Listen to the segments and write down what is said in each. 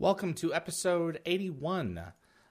Welcome to episode 81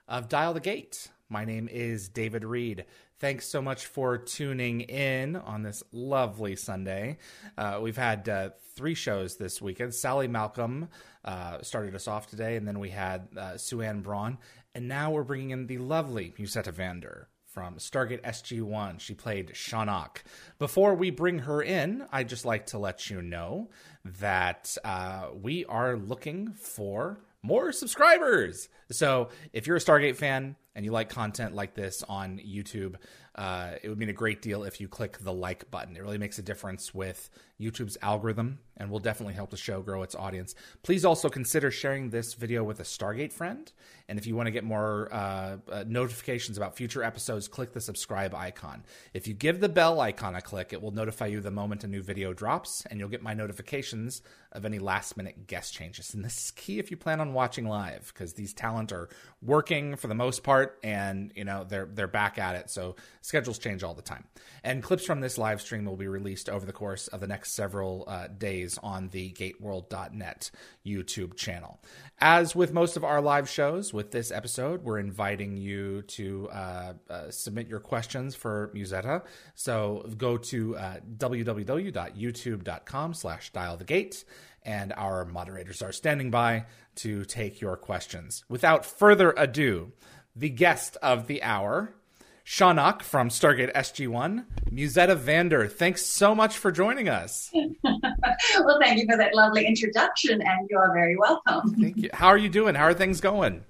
of Dial the Gate. My name is David Reed. Thanks so much for tuning in on this lovely Sunday. Uh, we've had uh, three shows this weekend. Sally Malcolm uh, started us off today, and then we had uh, Suanne Braun, and now we're bringing in the lovely Musetta Vander from Stargate SG1. She played Shan'auc. Before we bring her in, I'd just like to let you know that uh, we are looking for more subscribers. So if you're a Stargate fan and you like content like this on YouTube, uh, it would mean a great deal if you click the like button. It really makes a difference with YouTube's algorithm and will definitely help the show grow its audience. Please also consider sharing this video with a Stargate friend. And if you want to get more uh, uh, notifications about future episodes, click the subscribe icon. If you give the bell icon a click, it will notify you the moment a new video drops, and you'll get my notifications of any last minute guest changes. And this is key if you plan on watching live, because these talent are working for the most part, and you know they're they're back at it. So schedules change all the time. And clips from this live stream will be released over the course of the next several uh, days on the GateWorld.net YouTube channel. As with most of our live shows, with this episode, we're inviting you to uh, uh, submit your questions for Musetta. So go to uh, www.youtube.com slash dial the gate and our moderators are standing by to take your questions. Without further ado, the guest of the hour, Shan'auc from Stargate SG1, Musetta Vander. Thanks so much for joining us. well, thank you for that lovely introduction, and you are very welcome. Thank you. How are you doing? How are things going?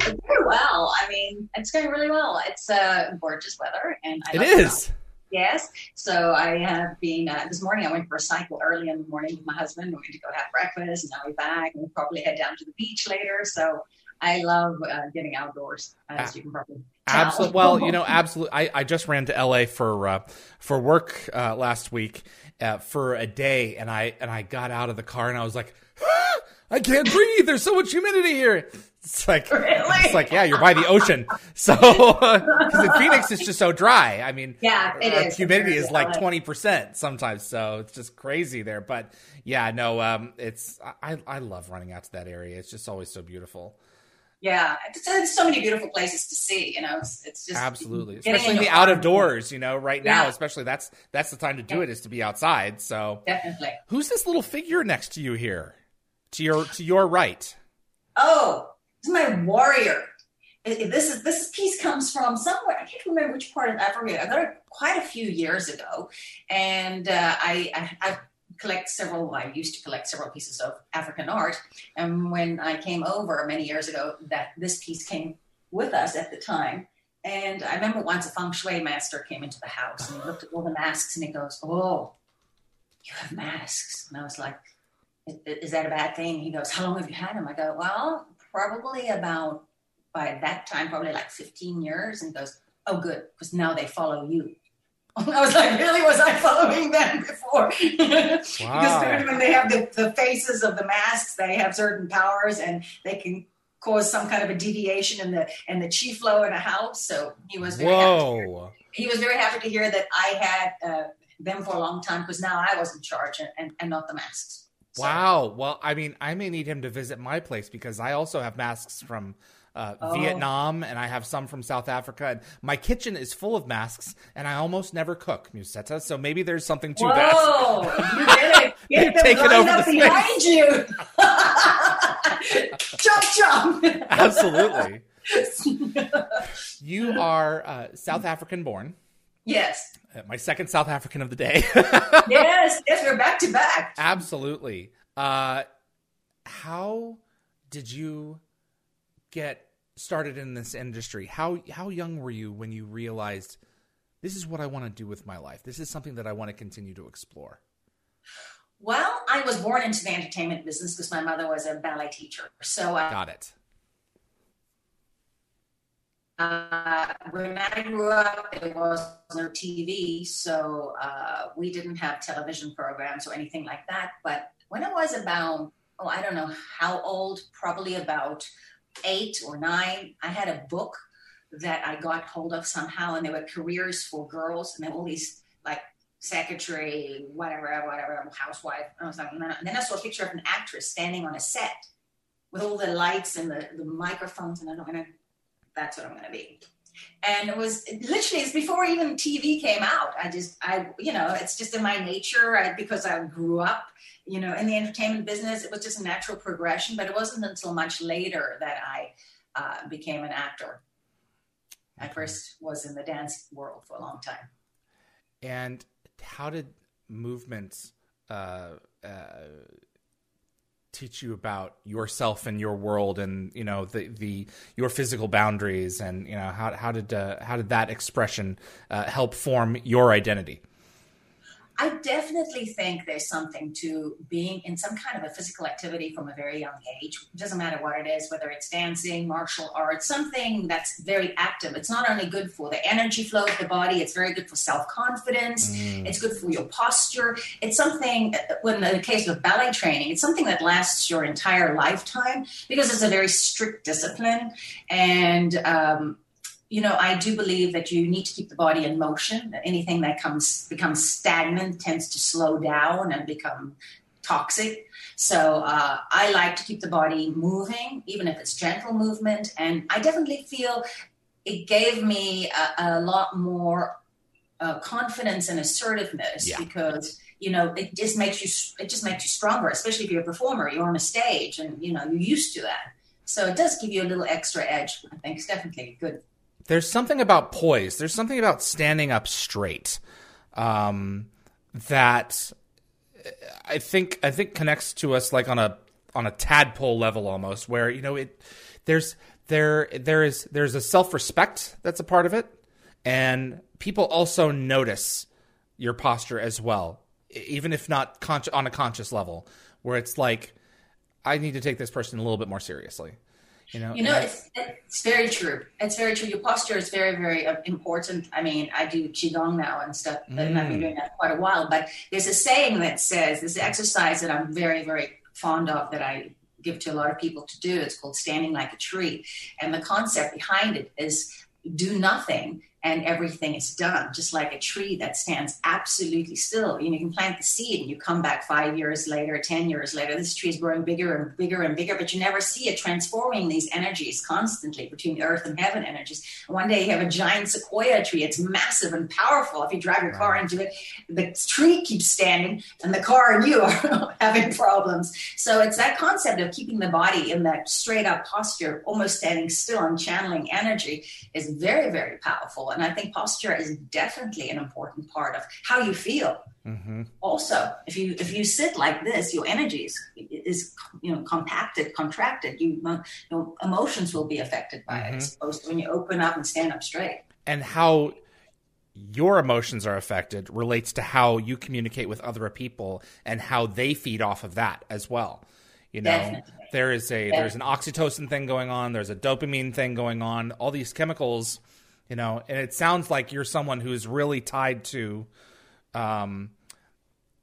Very well. I mean, it's going really well. It's uh, gorgeous weather, and I it is. Yes. So I have been, uh, this morning I went for a cycle early in the morning with my husband. We went to go have breakfast and now we're back and we'll probably head down to the beach later. So I love uh, getting outdoors, as you can probably Absolutely. Well, you know, absolutely. I, I just ran to LA for uh, for work uh, last week uh, for a day, and I and I got out of the car and I was like, ah, I can't breathe. There's so much humidity here. It's like really? it's like yeah, you're by the ocean. So because in Phoenix it's just so dry. I mean, yeah, it is. Humidity is like twenty percent sometimes, so it's just crazy there. But yeah, no, um, it's I I love running out to that area. It's just always so beautiful yeah there's so many beautiful places to see you know it's, it's just absolutely. especially in the out of doors you know right now yeah. especially that's that's the time to do yeah. it is to be outside so. Definitely. Who's this little figure next to you here? To your to your right. Oh this is my warrior. This is this piece comes from somewhere i can't remember which part of africa. I got it quite a few years ago and uh, I, I i collect several, I used to collect several pieces of African art. And when I came over many years ago, that this piece came with us at the time. And I remember once a feng shui master came into the house and he looked at all the masks and he goes, Oh, you have masks. And I was like, Is that a bad thing? He goes, How long have you had them? I go, Well, probably about, by that time, probably like 15 years. And he goes, Oh, good, because now they follow you. I was like, really? Was I following them before? Wow. because when they have the, the faces of the masks, they have certain powers and they can cause some kind of a deviation in the in the chi flow in a house. So he was very Whoa. happy. He was very happy to hear that I had uh, them for a long time because now I was in charge and, and, and not the masks. So. Wow. Well, I mean, I may need him to visit my place because I also have masks from uh, oh. Vietnam, and I have some from South Africa. And my kitchen is full of masks, and I almost never cook Musetta. So maybe there's something to that. Whoa! You did it. Get them over up behind you. chop chop. Absolutely. you are uh, South African born. Yes. Uh, my second South African of the day. yes, yes, we're back to back. Absolutely. Uh, how did you get started in this industry? How how young were you when you realized this is what I want to do with my life. This is something that I want to continue to explore? Well, I was born into the entertainment business because my mother was a ballet teacher. So I got it. Uh, when I grew up, there was no TV, so uh, we didn't have television programs or anything like that. But when I was about, oh, I don't know how old, probably about eight or nine, I had a book that I got hold of somehow, and there were careers for girls, and then all these like secretary, whatever, whatever, housewife. And I was like, and then I saw a picture of an actress standing on a set with all the lights and the, the microphones, and I don't know, that's what I'm to be. And it was literally it's before even TV came out. I just I you know it's just in my nature I, because I grew up you know in the entertainment business. It was just a natural progression, but it wasn't until much later that I uh, became an actor. I first was in the dance world for a long time. And how did movements uh, uh, teach you about yourself and your world, and you know the the your physical boundaries, and you know how how did uh, how did that expression uh, help form your identity? I definitely think there's something to being in some kind of a physical activity from a very young age. It doesn't matter what it is, whether it's dancing, martial arts, something that's very active. It's not only good for the energy flow of the body, it's very good for self confidence, mm. it's good for your posture. It's something, when in the case of ballet training, it's something that lasts your entire lifetime because it's a very strict discipline. And um, you know, I do believe that you need to keep the body in motion. Anything that comes becomes stagnant tends to slow down and become toxic. So uh, I like to keep the body moving, even if it's gentle movement. And I definitely feel it gave me a, a lot more uh, confidence and assertiveness yeah. because you know it just makes you it just makes you stronger, especially if you're a performer. You're on a stage, and you know you're used to that. So it does give you a little extra edge. I think it's definitely good there's something about poise. There's something about standing up straight um, that I think I think connects to us like on a on a tadpole level almost, where you know it there's there there is there's a self respect that's a part of it, and people also notice your posture as well, even if not con- on a conscious level, where it's like I need to take this person a little bit more seriously. You know, you know, it's, it's very true. It's very true. Your posture is very, very uh, important. I mean, I do qigong now and stuff, mm. and I've been doing that quite a while. But there's a saying that says this exercise that I'm very, very fond of that I give to a lot of people to do. It's called standing like a tree, and the concept behind it is do nothing and everything is done, just like a tree that stands absolutely still. You, know, you can plant the seed and you come back five years later, 10 years later, this tree is growing bigger and bigger and bigger, but you never see it transforming these energies constantly between earth and heaven energies. One day you have a giant sequoia tree, it's massive and powerful. If you drive your car into it, the tree keeps standing and the car and you are having problems. So it's that concept of keeping the body in that straight up posture, almost standing still and channeling energy is very, very powerful and I think posture is definitely an important part of how you feel. Mm-hmm. Also, if you if you sit like this, your energy is, is you know compacted, contracted. You, your emotions will be affected by mm-hmm. it, to when you open up and stand up straight. And how your emotions are affected relates to how you communicate with other people and how they feed off of that as well. You know, Definitely. there is a there's an oxytocin thing going on, there's a dopamine thing going on. All these chemicals you know and it sounds like you're someone who's really tied to um,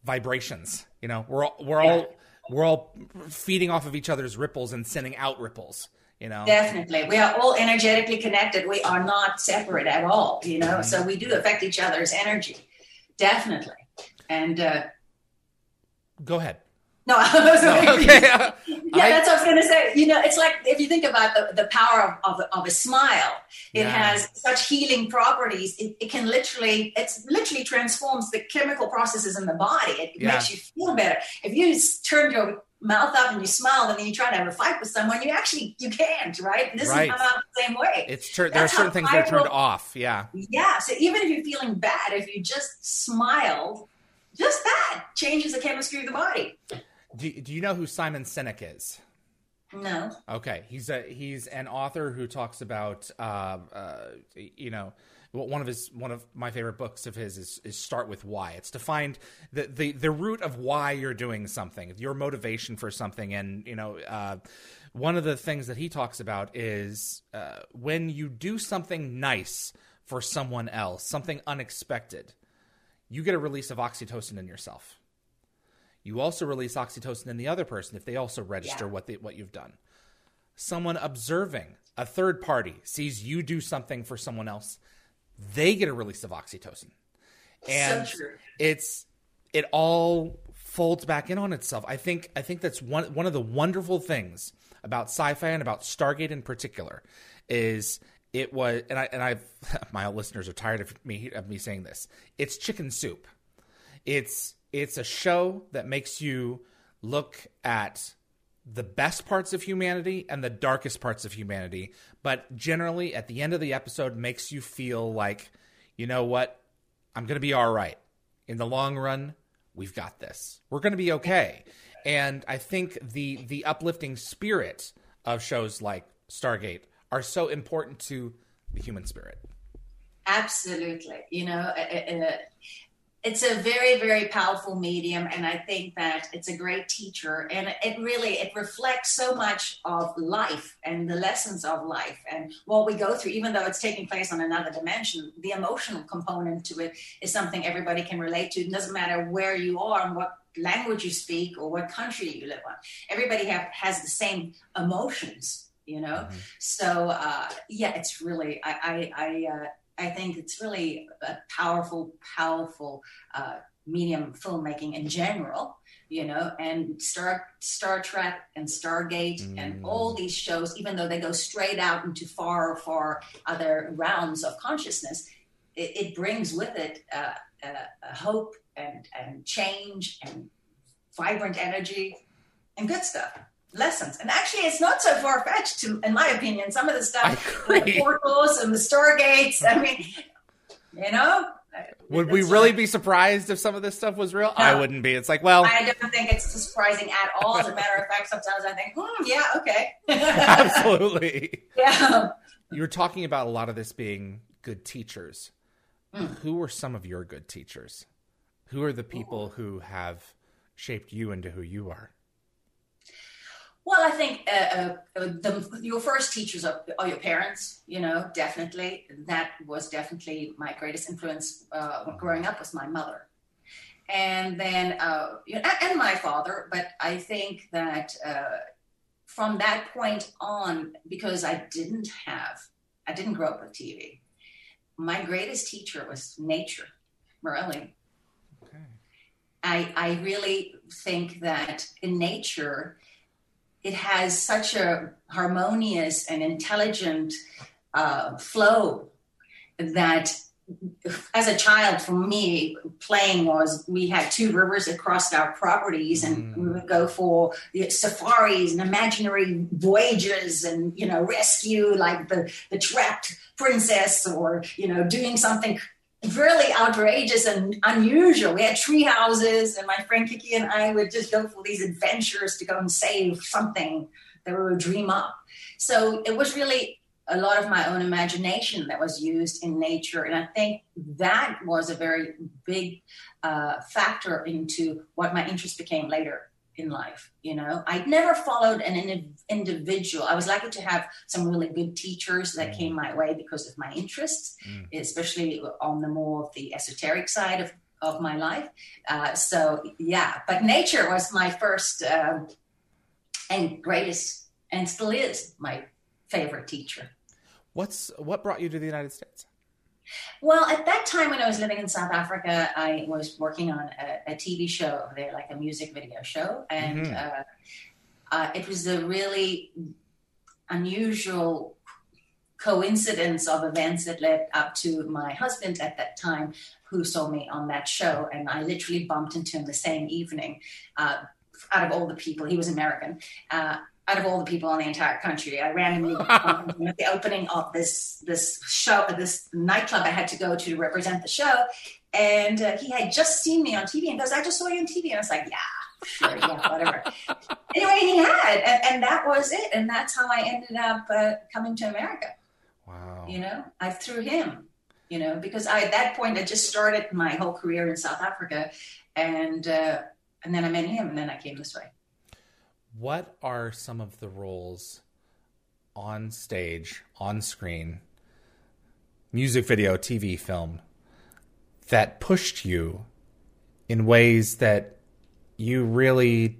vibrations you know? We're all we're yeah. all we're all feeding off of each other's ripples and sending out ripples you know? Definitely. We are all energetically connected. We are not separate at all you know? Mm-hmm. so we do affect each other's energy. Definitely. And uh go ahead no, okay. yeah, I, that's what I was going to say. You know, it's like if you think about the, the power of, of, of a smile, it yeah. has such healing properties. It, it, can literally, it's literally transforms the chemical processes in the body. It yeah. makes you feel better. If you turn your mouth up and you smile and then you try to have a fight with someone, you actually you can't, right? This right. is not the same way. It's true. There are certain things that are turned off. Yeah. Yeah. So even if you're feeling bad, if you just smile, just that changes the chemistry of the body. Do, do you know who Simon Sinek is? No. Okay, he's a he's an author who talks about uh, uh, you know one of his one of my favorite books of his is, is start with why it's to find the, the the root of why you're doing something your motivation for something and you know uh, one of the things that he talks about is uh, when you do something nice for someone else something unexpected you get a release of oxytocin in yourself you also release oxytocin in the other person if they also register yeah. what they, what you've done someone observing a third party sees you do something for someone else they get a release of oxytocin. And so it's it all folds back in on itself. I think I think that's one one of the wonderful things about sci-fi and about Stargate in particular is it was and I and I my listeners are tired of me of me saying this. It's chicken soup. It's it's a show that makes you look at the best parts of humanity and the darkest parts of humanity, but generally at the end of the episode makes you feel like, you know what? I'm going to be all right. In the long run, we've got this. We're going to be okay. And I think the the uplifting spirit of shows like Stargate are so important to the human spirit. Absolutely. You know, uh, uh, it's a very very powerful medium and i think that it's a great teacher and it really it reflects so much of life and the lessons of life and what we go through even though it's taking place on another dimension. The emotional component to it is something everybody can relate to. It doesn't matter where you are and what language you speak or what country you live on. Everybody have, has the same emotions you know? Mm-hmm. so uh, yeah it's really i i, I uh, I think it's really a powerful, powerful uh, medium filmmaking in general, you know, and Star Star Trek and Stargate mm. and all these shows, even though they go straight out into far, far other realms of consciousness, it, it brings with it uh, a, a hope and, and change and vibrant energy and good stuff lessons. And actually, it's not so far fetched, to, in my opinion. Some of the stuff, the portals and the stargates. I mean, you know. Would we really be surprised if some of this stuff was real? No, I wouldn't be. It's like, well, I don't think it's surprising at all. As a matter of fact, sometimes I think, hmm, yeah, okay, absolutely, yeah. You were talking about a lot of this being good teachers. Mm. Who were some of your good teachers? Who are the people Ooh. who have shaped you into who you are? Well, I think uh, uh, the, your first teachers are, are, your parents. You know, definitely. That was definitely my greatest influence uh, growing up was my mother, and then uh, you know, and my father. But I think that uh, from that point on, because I didn't have, I didn't grow up with TV. My greatest teacher was nature, Morelli. Okay. I I really think that in nature it has such a harmonious and intelligent uh, flow that as a child for me playing was we had two rivers that crossed our properties and mm. we would go for safaris and imaginary voyages and you know rescue like the the trapped princess or you know doing something really outrageous and unusual. We had tree houses, and my friend Kiki and I would just go for these adventures to go and save something that we would dream up. So it was really a lot of my own imagination that was used in nature. And I think that was a very big uh, factor into what my interest became later in life. You know, I never followed an in- individual. I was lucky to have some really good teachers that mm. came my way because of my interests, mm. especially on the more of the esoteric side of, of my life. Uh, so yeah, but nature was my first uh, and greatest, and still is my favorite teacher. What's what brought you to the United States? Well, at that time when I was living in South Africa, I was working on a, a TV show over there, like a music video show, and mm-hmm. uh, uh, it was a really unusual coincidence of events that led up to my husband at that time, who saw me on that show, and I literally bumped into him the same evening. Uh, out of all the people, he was American. Out of all the people in the entire country. I randomly at the opening of this this show, this nightclub I had to go to represent the show, and uh, he had just seen me on TV and goes, "I just saw you on TV," and I was like, "Yeah." Sure, yeah, whatever. anyway, he had, and, and, that was it, and that's how I ended up uh, coming to America. Wow! You know, I through him. you know, because I at that point I just started my whole career in South Africa, and uh, and then I met him, and then I came this way. What are some of the roles on stage, on screen, music video, TV, film that pushed you in ways that you really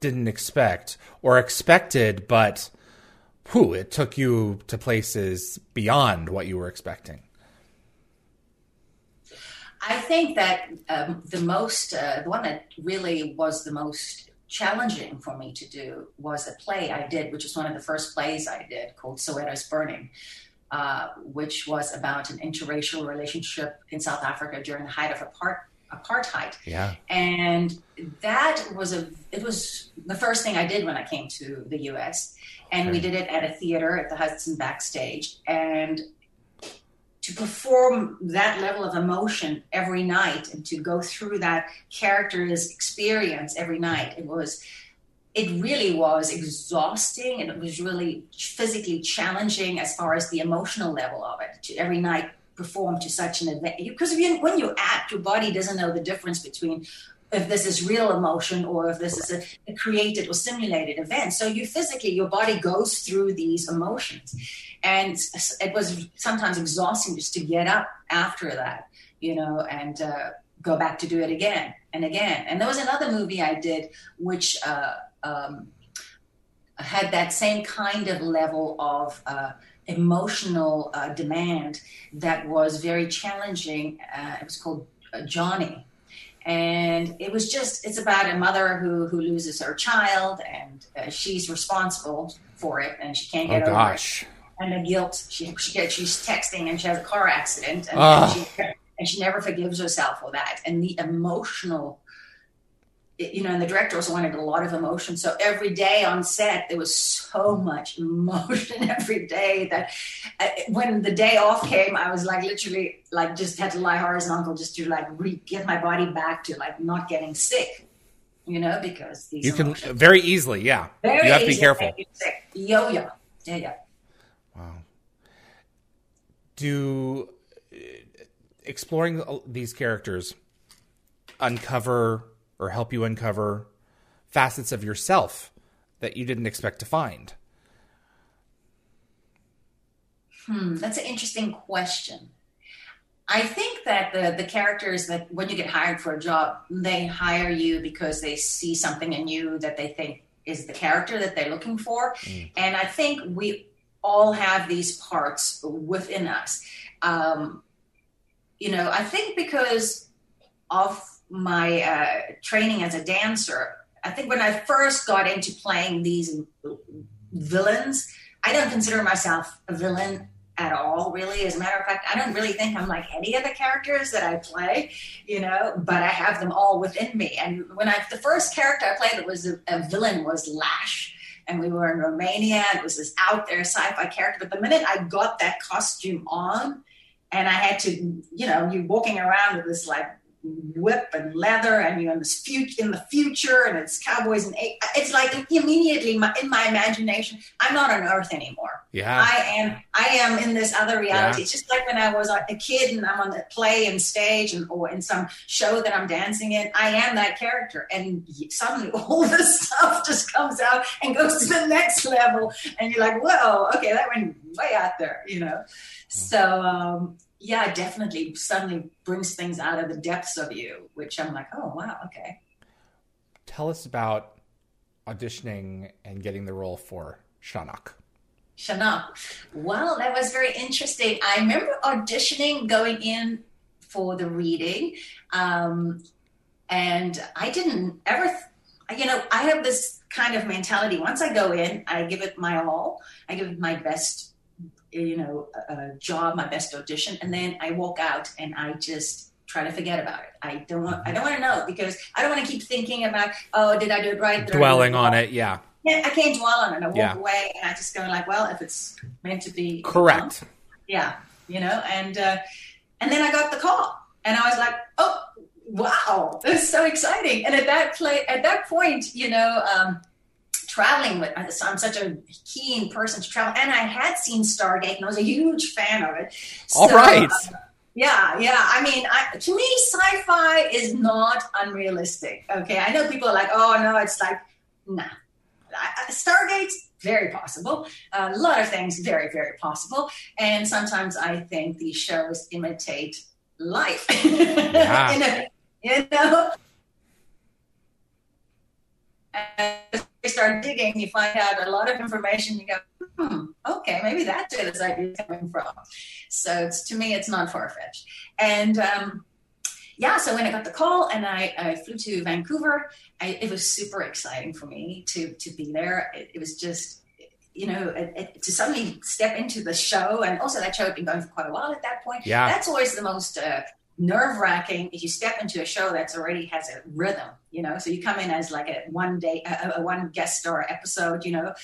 didn't expect or expected, but whew, it took you to places beyond what you were expecting? I think that um, the most, uh, the one that really was the most challenging for me to do was a play I did, which was one of the first plays I did called Soweto's Burning, uh, which was about an interracial relationship in South Africa during the height of apart- apartheid. Yeah. And that was a, it was the first thing I did when I came to the US. And we did it at a theater at the Hudson Backstage. And to perform that level of emotion every night and to go through that character's experience every night. It was it really was exhausting and it was really physically challenging as far as the emotional level of it to every night perform to such an event. Because when you act your body doesn't know the difference between if this is real emotion or if this is a, a created or simulated event. So you physically your body goes through these emotions. And it was sometimes exhausting just to get up after that you know and uh, go back to do it again and again. And there was another movie i did which uh, um, had that same kind of level of uh, emotional uh, demand that was very challenging. Uh, it was called uh, johnny and it was just it's about a mother who who loses her child and uh, she's responsible for it and she can't get oh, over gosh. it and the guilt. She she gets she's texting and she has a car accident and, and she and she never forgives herself for that. And the emotional, you know, and the director also wanted a lot of emotion. So every day on set there was so much emotion every day that uh, when the day off came, I was like literally like just had to lie horizontal just to like re- get my body back to like not getting sick. You know, because these You can very easily, yeah. very you have to be careful. Yo yo, yeah yeah. Wow. Do uh, exploring these characters uncover or help you uncover facets of yourself that you didn't expect to find? Hmm, that's an interesting question. I think that the the characters that when you get hired for a job, they hire you because they see something in you that they think is the character that they're looking for. And I think we all have these parts within us. Um, you know, I think because of my uh, training as a dancer, I think when I first got into playing these villains, I don't consider myself a villain at all, really. As a matter of fact, I don't really think I'm like any of the characters that I play, you know, but I have them all within me. And when I, the first character I played that was a, a villain was Lash. And we were in Romania. It was this out there sci fi character. But the minute I got that costume on, and I had to, you know, you're walking around with this like whip and leather and you're in this future in the future and it's cowboys and it's like immediately my, in my imagination i'm not on earth anymore. Yeah. i am i am in this other reality. Yeah. it's just like when i was a kid and i'm on the play and stage and or in some show that i'm dancing in i am that character. And suddenly all this stuff just comes out and goes to the next level and you're like whoa okay that went way out there you know? So um yeah, definitely suddenly brings things out of the depths of you, which I'm like, oh wow, okay. Tell us about auditioning and getting the role for Shan'auc. Chanel. Well, that was very interesting. I remember auditioning, going in for the reading, um, and I didn't ever, th- you know, I have this kind of mentality. Once I go in, I give it my all. I give it my best you know uh, job my best audition and then i walk out and i just try to forget about it i don't want i don't want to know because i don't want to keep thinking about oh did i do it right Dwelling on it, yeah. yeah, i can't dwell on it i walk Yeah. away and i just go like well if it's meant to be Correct. yeah you know and uh, and then i got the call and i was like oh wow this is so exciting and at that play at that point you know um traveling with I'm such a keen person to travel and I had seen Stargate and I was a huge fan of it. All right. uh, Yeah, yeah. I mean, I, to me, sci-fi is not unrealistic. Okay, I know people are like, "Oh no, it's like, nah." Stargate, very possible. A lot of things, very, very possible. And sometimes I think these shows imitate life. Yeah. know, you know. You you find out a lot of information. You go, hmm, okay, maybe that's where this idea is coming from. So it's to me, it's not far fetched. And um, yeah, so when I got the call and I, I flew to Vancouver, I, it was super exciting for me to to be there. It, it was just you know, it, it, to suddenly step into the show, and also that show had been going for quite a while at that point. Yeah, that's always the most uh, nerve wracking if you step into a show that's already has a rhythm. You know, so you come in as like a one day, a, a one guest star episode. You know,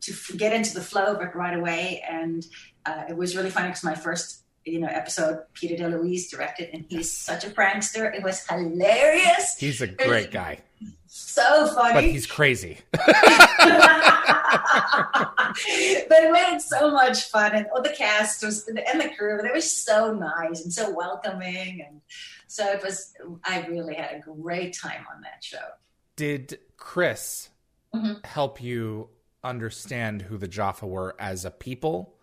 to get into the flow of it right away. And uh, it was really funny because my first you know episode Peter DeLuise directed, and he's such a prankster. It was hilarious. He's a great guy. So funny, but he's crazy. but it made it so much fun, and all the cast was and the crew they were so nice and so welcoming, and so it was. I really had a great time on that show. Did Chris mm-hmm. help you understand who the Jaffa were as a people?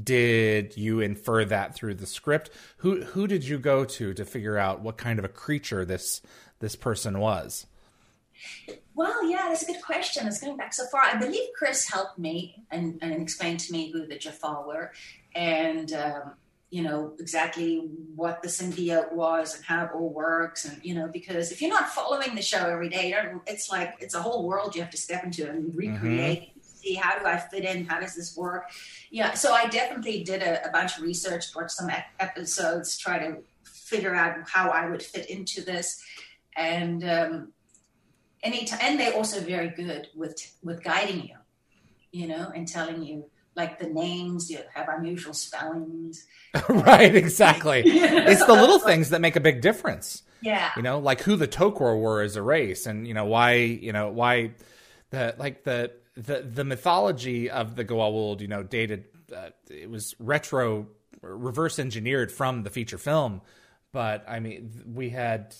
Did you infer that through the script? Who who did you go to to figure out what kind of a creature this this person was? Well, yeah, that's a good question. It's going back so far. I believe Chris helped me and, and explained to me who the Jaffa were, and um, you know exactly what the symbiote was and how it all works, and you know because if you're not following the show every day, it's like it's a whole world you have to step into and recreate. Mm-hmm see how do I fit in? How does this work? Yeah, so I definitely did a, a bunch of research, watched some episodes, try to figure out how I would fit into this, and um, anytime, and they're also very good with with guiding you, you know, and telling you like the names you have unusual spellings. Right exactly. It's the little things that make a big difference. Yeah. You know like who the tok'ra were as a race and you know why you know why the like the the the mythology of the Goa'uld, you know, dated uh, it was retro reverse engineered from the feature film, but I mean, we had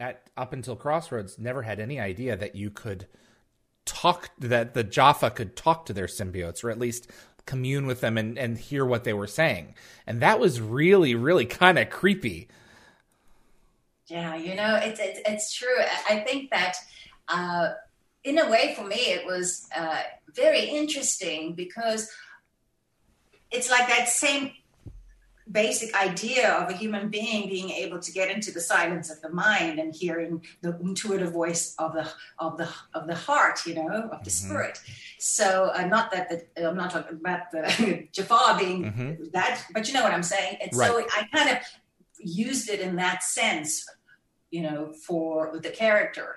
at up until Crossroads never had any idea that you could talk that the Jaffa could talk to their symbiotes or at least commune with them and, and hear what they were saying. And that was really, really kind of creepy. Yeah, you know, it's, it's, it's true. I think that uh, in a way, for me, it was uh, very interesting because it's like that same basic idea of a human being being able to get into the silence of the mind and hearing the intuitive voice of the of the of the heart you know of the mm-hmm. spirit so uh, not that the, i'm not talking about the jaffa being mm-hmm. that but you know what i'm saying and right. so i kind of used it in that sense you know for the character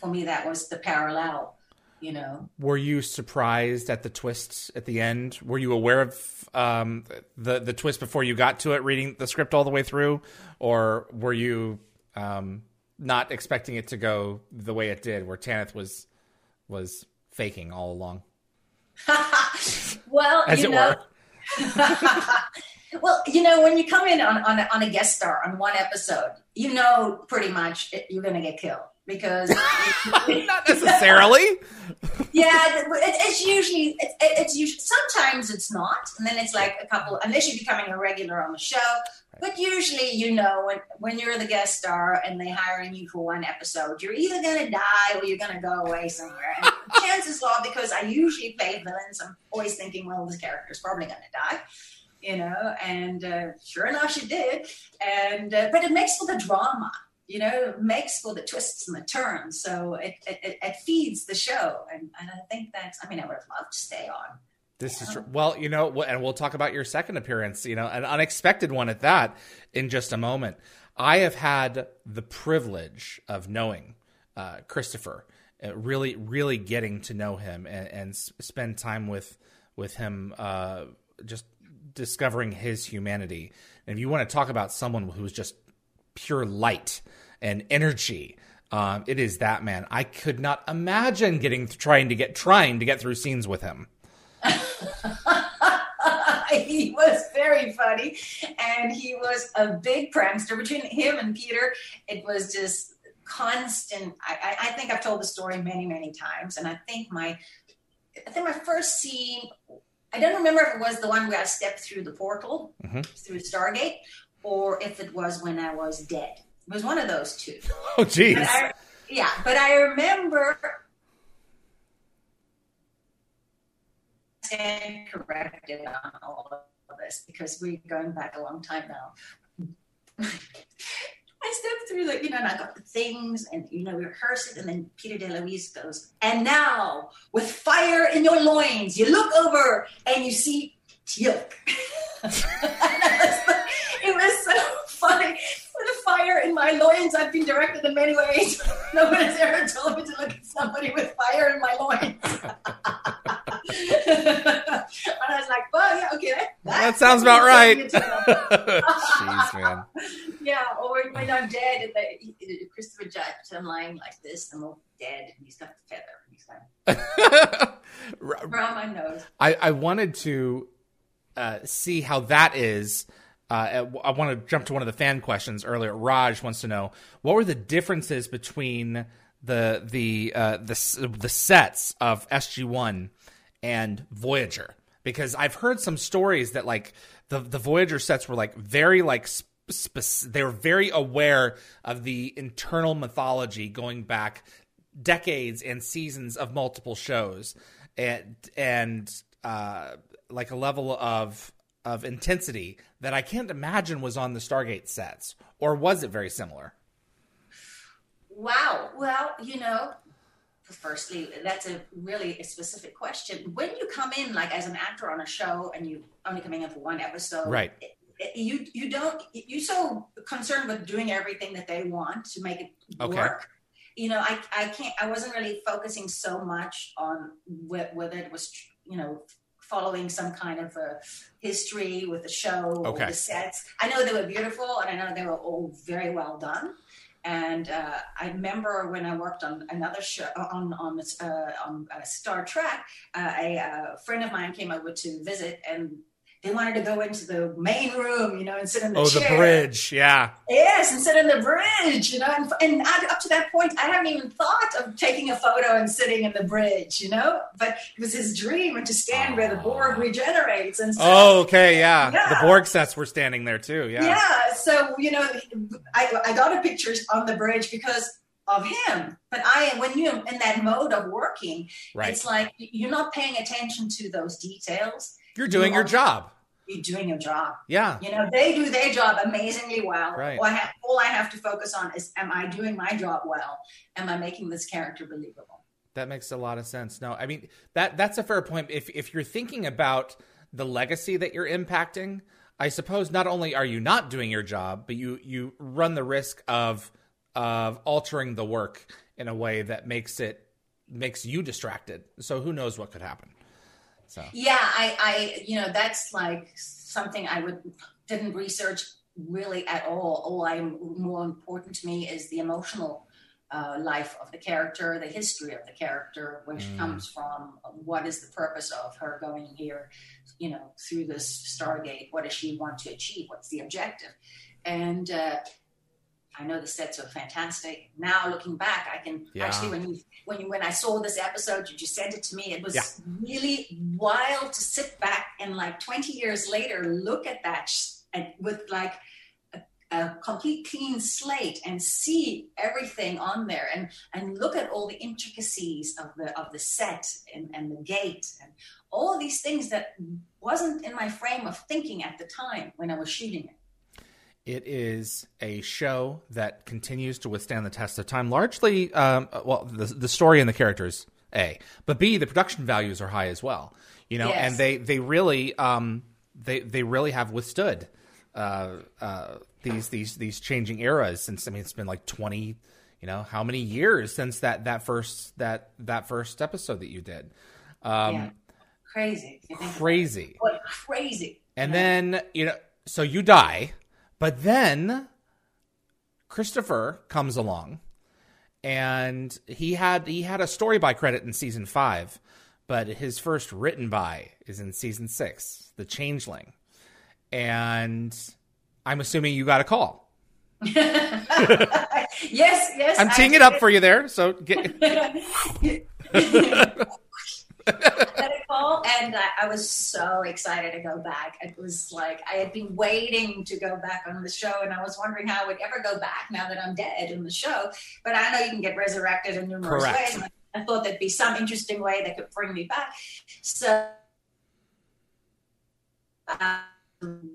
for me that was the parallel you know? Were you surprised at the twists at the end? Were you aware of um, the the twist before you got to it reading the script all the way through? Or were you um, not expecting it to go the way it did where tanith was was faking all along? Well as it know, were. Well you know when you come in on, on, on a guest star on one episode you know pretty much you're going to get killed because not necessarily. yeah, it's usually it's, it's usually sometimes it's not, and then it's like a couple unless you're becoming a regular on the show. But usually, you know, when when you're the guest star and they hiring you for one episode, you're either gonna die or you're gonna go away somewhere. And chances are, because I usually play villains, I'm always thinking, well, this character's probably gonna die you know and uh, sure enough she did and uh, but it makes for the drama you know, makes for the twists and the turns. So it, it, it feeds the show. And, and I think that's, I mean, I would have loved to stay on. This is true. Well, you know, and we'll talk about your second appearance, you know, an unexpected one at that in just a moment. I have had the privilege of knowing uh, Christopher, uh, really, really getting to know him and, and spend time with with him, uh, just discovering his humanity. And if you want to talk about someone who's just pure light and energy. Um, it is that man. I could not imagine getting trying to get trying to get through scenes with him. he was very funny, and he was a big prankster. Between him and Peter, it was just constant. I, I think I've told the story many, many times, and I think my, I think my first scene. I don't remember if it was the one where I stepped through the portal Mhm. through Stargate, or if it was when I was dead. It was one of those two. Oh. But I, yeah, but I remember stand corrected on all of this because we're going back a long time now. I stepped through the, you know, and I got the things and, you know, we rehearse it. And then Peter DeLuise goes, and now with fire in your loins, you look over and you see Teal'c. And I was like- it was so funny. With a fire in my loins, I've been directed in many ways. No one has ever told me to look at somebody with fire in my loins. and I was like, well, yeah, okay. That sounds about right. right. Jeez, man. Yeah, or when I'm dead, and the, Christopher Judge, I'm lying like this, I'm all dead, and he's got the feather, and he's like around my nose. I, I wanted to uh, see how that is. Uh, I want to jump to one of the fan questions earlier. Raj wants to know what were the differences between the the uh, the the sets of SG One and Voyager because I've heard some stories that like the the Voyager sets were like very like sp- spec- they were very aware of the internal mythology going back decades and seasons of multiple shows and and uh like a level of of intensity that I can't imagine was on the Stargate sets or was it very similar? Wow. Well, you know, firstly, that's a really a specific question. When you come in like as an actor on a show and you only coming in for one episode, Right. you you don't you're so concerned with doing everything that they want to make it Okay. work. You know, I I can't. I wasn't really focusing so much on wh- whether it was you know following some kind of a history with the show Okay. the sets. I know they were beautiful and I know they were all very well done. And uh, I remember when I worked on another show on on uh, on uh, Star Trek, uh, a uh, friend of mine came over to visit, and they wanted to go into the main room, you know, and sit in the Oh, the chair. bridge. Yeah. Yes, and sit in the bridge, you know. And, and I- up to that point, I hadn't even thought of taking a photo and sitting in the bridge, you know. But it was his dream, and to stand where the Borg regenerates and stuff. Oh, okay. Yeah. Yeah. The Borg sets were standing there too. Yeah. Yeah. So you know, I I got a picture on the bridge because of him. But I, when you're in that mode of working, Right. it's like you're not paying attention to those details. You're doing your job. You're doing your job. Yeah. You know, they do their job amazingly well. Right. All I, have, all I have to focus on is, am I doing my job well? Am I making this character believable? That makes a lot of sense. No, I mean that that's a fair point. If if you're thinking about the legacy that you're impacting, I suppose not only are you not doing your job, but you you run the risk of of altering the work in a way that makes it makes you distracted. So who knows what could happen. So Yeah, I, I, you know, that's like something I would didn't research really at all. All I'm more important to me is the emotional uh, life of the character, the history of the character, where she Mm. comes from, what is the purpose of her going here, you know, through this Stargate. What does she want to achieve? What's the objective? And uh, I know the sets are fantastic. Now looking back, I can Yeah. actually when you when you when I saw this episode, you just sent it to me. It was Yeah. really wild to sit back and like 20 years later look at that sh- and with like a, a complete clean slate and see everything on there and and look at all the intricacies of the of the set and, and the gate and all of these things that wasn't in my frame of thinking at the time when I was shooting it. It is a show that continues to withstand the test of time. Largely, um, well, the the story and the characters, a, but b, the production values are high as well. You know, Yes. and they they really um, they they really have withstood uh, uh, these these these changing eras. Since I mean, it's been like twenty, you know, how many years since that that first that that first episode that you did? Um, yeah. Crazy. if you think about it. Crazy. What crazy. And then, you know, so you die, but then Christopher comes along and he had he had a story by credit in season 5, but his first written by is in season six, The Changeling. And I'm assuming you got a call. yes, yes. I'm teeing it up for you there. So get. call and I, I, was so excited to go back. It was like I had been waiting to go back on the show, and I was wondering how I would ever go back now that I'm dead in the show. But I know you can get resurrected in numerous Correct. ways. I thought there'd be some interesting way that could bring me back. So uh,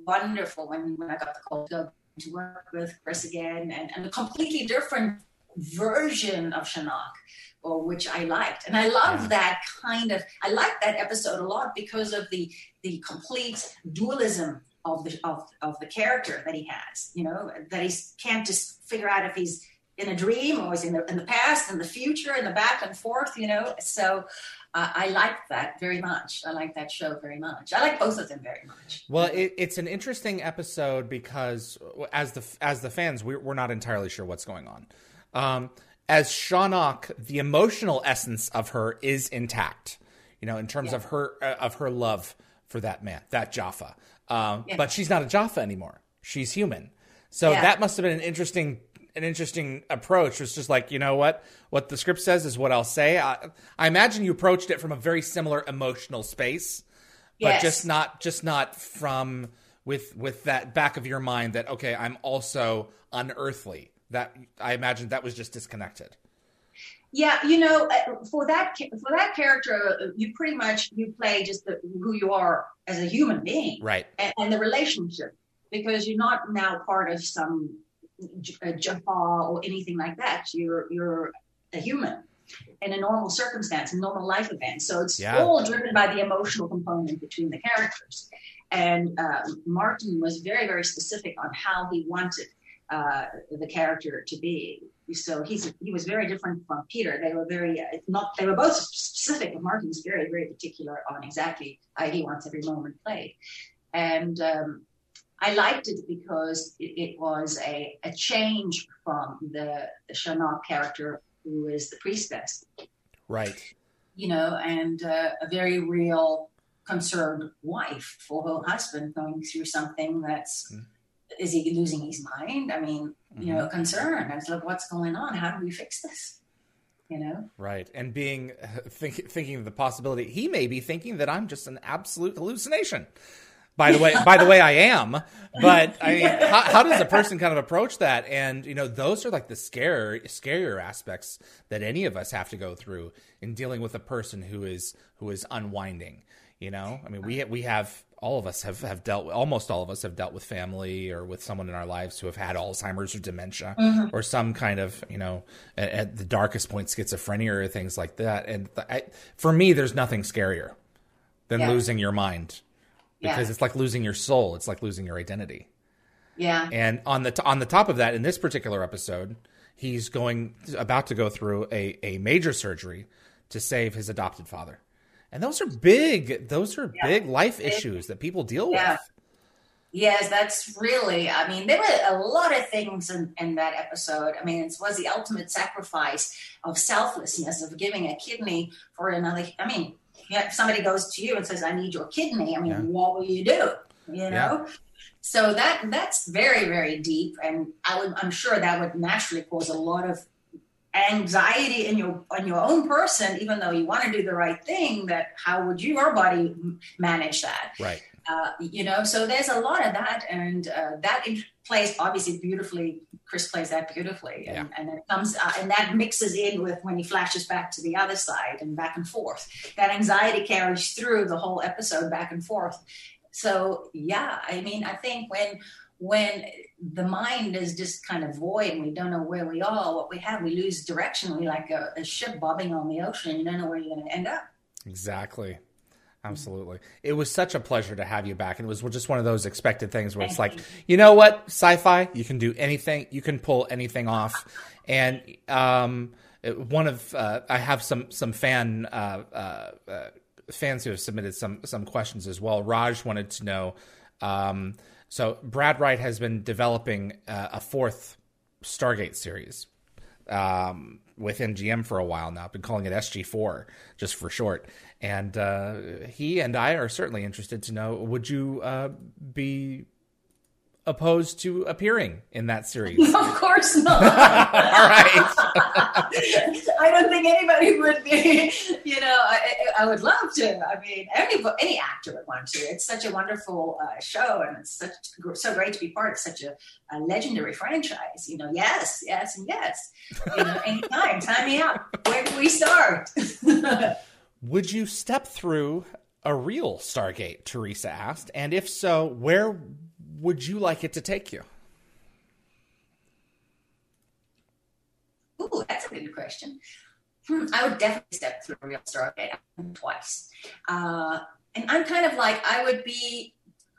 wonderful when, when I got the call to go to work with Chris again and, and a completely different version of Shan'auc, or which I liked. And I love that kind of I like that episode a lot because of the the complete dualism of the of, of the character that he has, you know, that he can't just figure out if he's in a dream or is in the in the past and the future and the back and forth, you know. So uh, I like that very much. I like that show very much. I like both of them very much. Well, it, it's an interesting episode because as the as the fans, we're, we're not entirely sure what's going on. Um, as Shan'auc, the emotional essence of her is intact. You know, in terms yeah. of her uh, of her love for that man, that Jaffa. Um, yeah. But she's not a Jaffa anymore. She's human. So yeah. that must have been an interesting an interesting approach. It's just like, you know what? What the script says is what I'll say. I, I imagine you approached it from a very similar emotional space, but yes. just not just not from with with that back of your mind that okay, I'm also unearthly. That I imagine that was just disconnected. Yeah, you know, uh, for that for that character, you pretty much you play just the, who you are as a human being, right? And, and the relationship, because you're not now part of some Jaffa or anything like that. You're you're a human in a normal circumstance, a normal life event. So it's yeah. all driven by the emotional component between the characters. And uh, Martin was very very specific on how he wanted uh, the character to be. So he's he was very different from Peter. They were very uh, not. They were both specific, but Martin's very very particular on exactly how he wants every moment played. And um, I liked it because it, it was a, a change from the, the Shan'auc character who is the priestess. Right. You know, and uh, a very real concerned wife for her husband going through something that's mm. Is he losing his mind? I mean, mm-hmm. you know, mm-hmm. concern. I was like, what's going on? How do we fix this? You know? Right. And being think, thinking of the possibility he may be thinking that I'm just an absolute hallucination by the way by the way i am but i mean how, how, does a person kind of approach that and you know those are like the scare scarier aspects that any of us have to go through in dealing with a person who is who is unwinding you know i mean we we have all of us have, have dealt with, almost all of us have dealt with family or with someone in our lives who have had alzheimer's or dementia mm-hmm. or some kind of you know at, at, the darkest point schizophrenia or things like that and I, for me there's nothing scarier than yeah. losing your mind because yeah. it's like losing your soul. It's like losing your identity. Yeah. And on the t- on the top of that, in this particular episode, he's going about to go through a a major surgery to save his adopted father, and those are big. Those are yeah. big life issues that people deal yeah. with. Yes, that's really. I mean, there were a lot of things in, in that episode. I mean, it was the ultimate sacrifice of selflessness of giving a kidney for another. I mean, if somebody goes to you and says, "I need your kidney," I mean, yeah. what will you do? You know. So that that's very very deep, and I would I'm sure that would naturally cause a lot of anxiety in your on your own person, even though you want to do the right thing. That how would your body manage that? Right. Uh, you know, so there's a lot of that, and uh, that plays obviously beautifully. Chris plays that beautifully, and, yeah. and it comes uh, and that mixes in with when he flashes back to the other side and back and forth. That anxiety carries through the whole episode back and forth. So yeah, I mean, I think when when the mind is just kind of void and we don't know where we are, what we have, we lose direction. We like a, a ship bobbing on the ocean. You don't know where you're going to end up. Exactly. Absolutely. It was such a pleasure to have you back. And it was just one of those expected things where it's like, you know what, sci fi, you can do anything, you can pull anything off. And um, one of, uh, I have some, some fan, uh, uh, uh, fans who have submitted some, some questions as well. Raj wanted to know, um, so Brad Wright has been developing uh, a fourth Stargate series um, with MGM for a while now. I've been calling it SG4 just for short. And uh, he and I are certainly interested to know would you uh, be opposed to appearing in that series? of course not. All right. I don't think anybody would be. You know, I, I would love to. I mean, any any actor would want to. It's such a wonderful uh, show, and it's such so great to be part of such a, a legendary franchise. You know, yes, yes, and yes. You know, anytime, time me up. Where do we start? would you step through a real Stargate? Teresa asked, and if so, where would you like it to take you? Ooh, that's a good question. Hmm, I would definitely step through a real Stargate twice. Uh, and I'm kind of like I would be,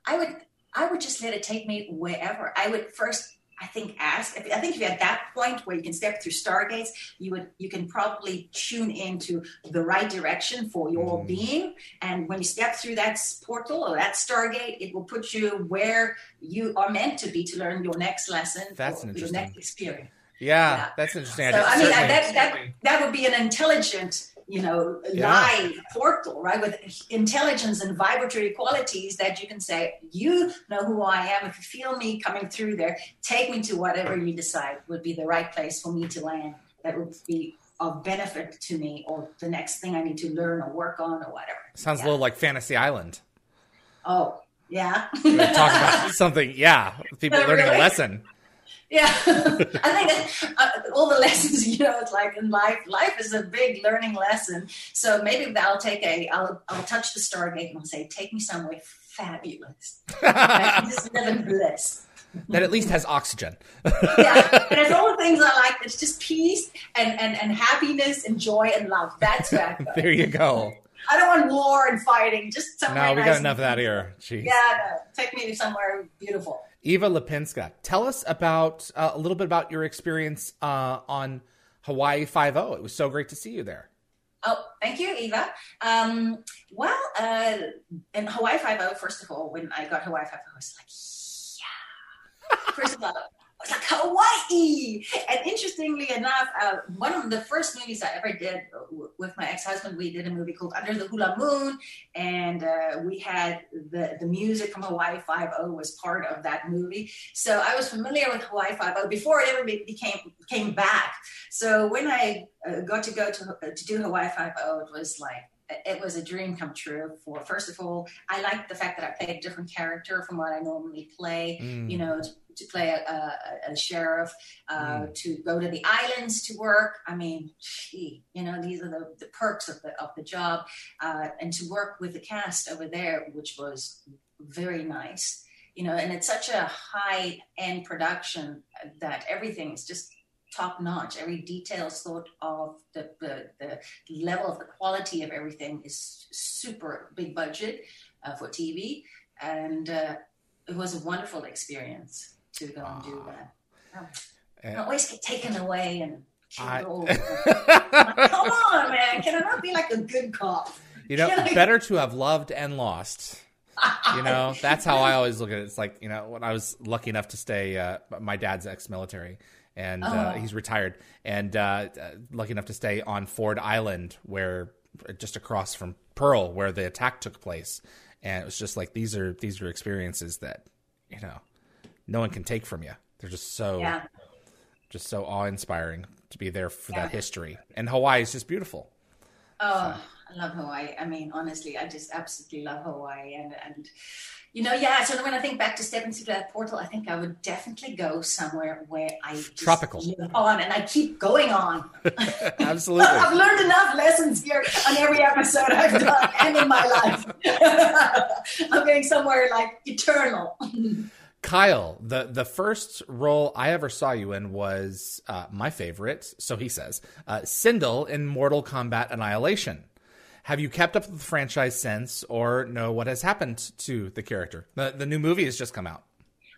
I would, I would just let it take me wherever. I would first I think ask. I think if you're at that point where you can step through stargates, you would you can probably tune into the right direction for your mm. being. And when you step through that portal or that stargate, it will put you where you are meant to be to learn your next lesson. That's interesting. Your next experience. Yeah, yeah. that's interesting. So I, I mean, that, that that would be an intelligent you know, yeah. live portal, right? With intelligence and vibratory qualities that you can say, you know who I am. If you feel me coming through there, take me to whatever you decide would be the right place for me to land. That would be of benefit to me or the next thing I need to learn or work on or whatever. Sounds yeah. a little like Fantasy Island. Oh, yeah. Talk about something, yeah. People learning really? a lesson. Yeah, I think uh, all the lessons, you know, it's like in life, life is a big learning lesson. So maybe I'll take a, I'll, I'll touch the stargate and I'll say, take me somewhere fabulous. just live in bliss. That at least has oxygen. yeah, and it's all the things I like. It's just peace and, and, and happiness and joy and love. That's where There you go. I don't want war and fighting. Just somewhere. No, we nice got enough of that here. Jeez. Yeah, no, take me somewhere beautiful. Eva Lipinska, tell us about uh, a little bit about your experience uh, on Hawaii Five O. It was so great to see you there. Oh, thank you, Eva. Um, well, uh, in Hawaii Five O, first of all, when I got Hawaii Five O, I was like, yeah. First of all, like Hawaii. And interestingly enough, uh, one of the first movies I ever did with my ex-husband, we did a movie called Under the Hula Moon, and uh, we had the the music from Hawaii Five O was part of that movie. So I was familiar with Hawaii Five O before it ever became came back. So when I uh, got to go to to do Hawaii Five O, it was like it was a dream come true for first of all i liked the fact that i played a different character from what i normally play mm. you know to play a, a, a sheriff, uh, mm. to go to the islands to work. I mean, gee, you know, these are the, the perks of the of the job, uh, and to work with the cast over there, which was very nice. You know, and it's such a high end production that everything is just top notch. Every detail thought of. The, the, the level of the quality of everything is super big budget uh, for TV, and uh, it was a wonderful experience to go and do that. Oh, I always get taken away and I... like, Come on, man! Can I not be like a good cop? You know, I... better to have loved and lost. you know, that's how I always look at it. It's like you know, when I was lucky enough to stay, uh, my dad's ex-military, and uh, oh. he's retired, and uh, uh, lucky enough to stay on Ford Island, where just across from Pearl, where the attack took place, and it was just like these are these are experiences that you know no one can take from you. They're just so yeah. just so awe inspiring to be there for yeah. that history. And Hawaii is just beautiful. Oh, so. I love Hawaii. I mean, honestly, I just absolutely love Hawaii and and you know, yeah. So when I think back to stepping through that portal, I think I would definitely go somewhere where I tropical live on, and I keep going on. Absolutely, I've learned enough lessons here on every episode I've done, and in my life. I'm going somewhere like eternal. Kyle, the the first role I ever saw you in was uh, my favorite, so he says, uh, Sindel in Mortal Kombat Annihilation. Have you kept up with the franchise since, or know what has happened to the character? The the new movie has just come out.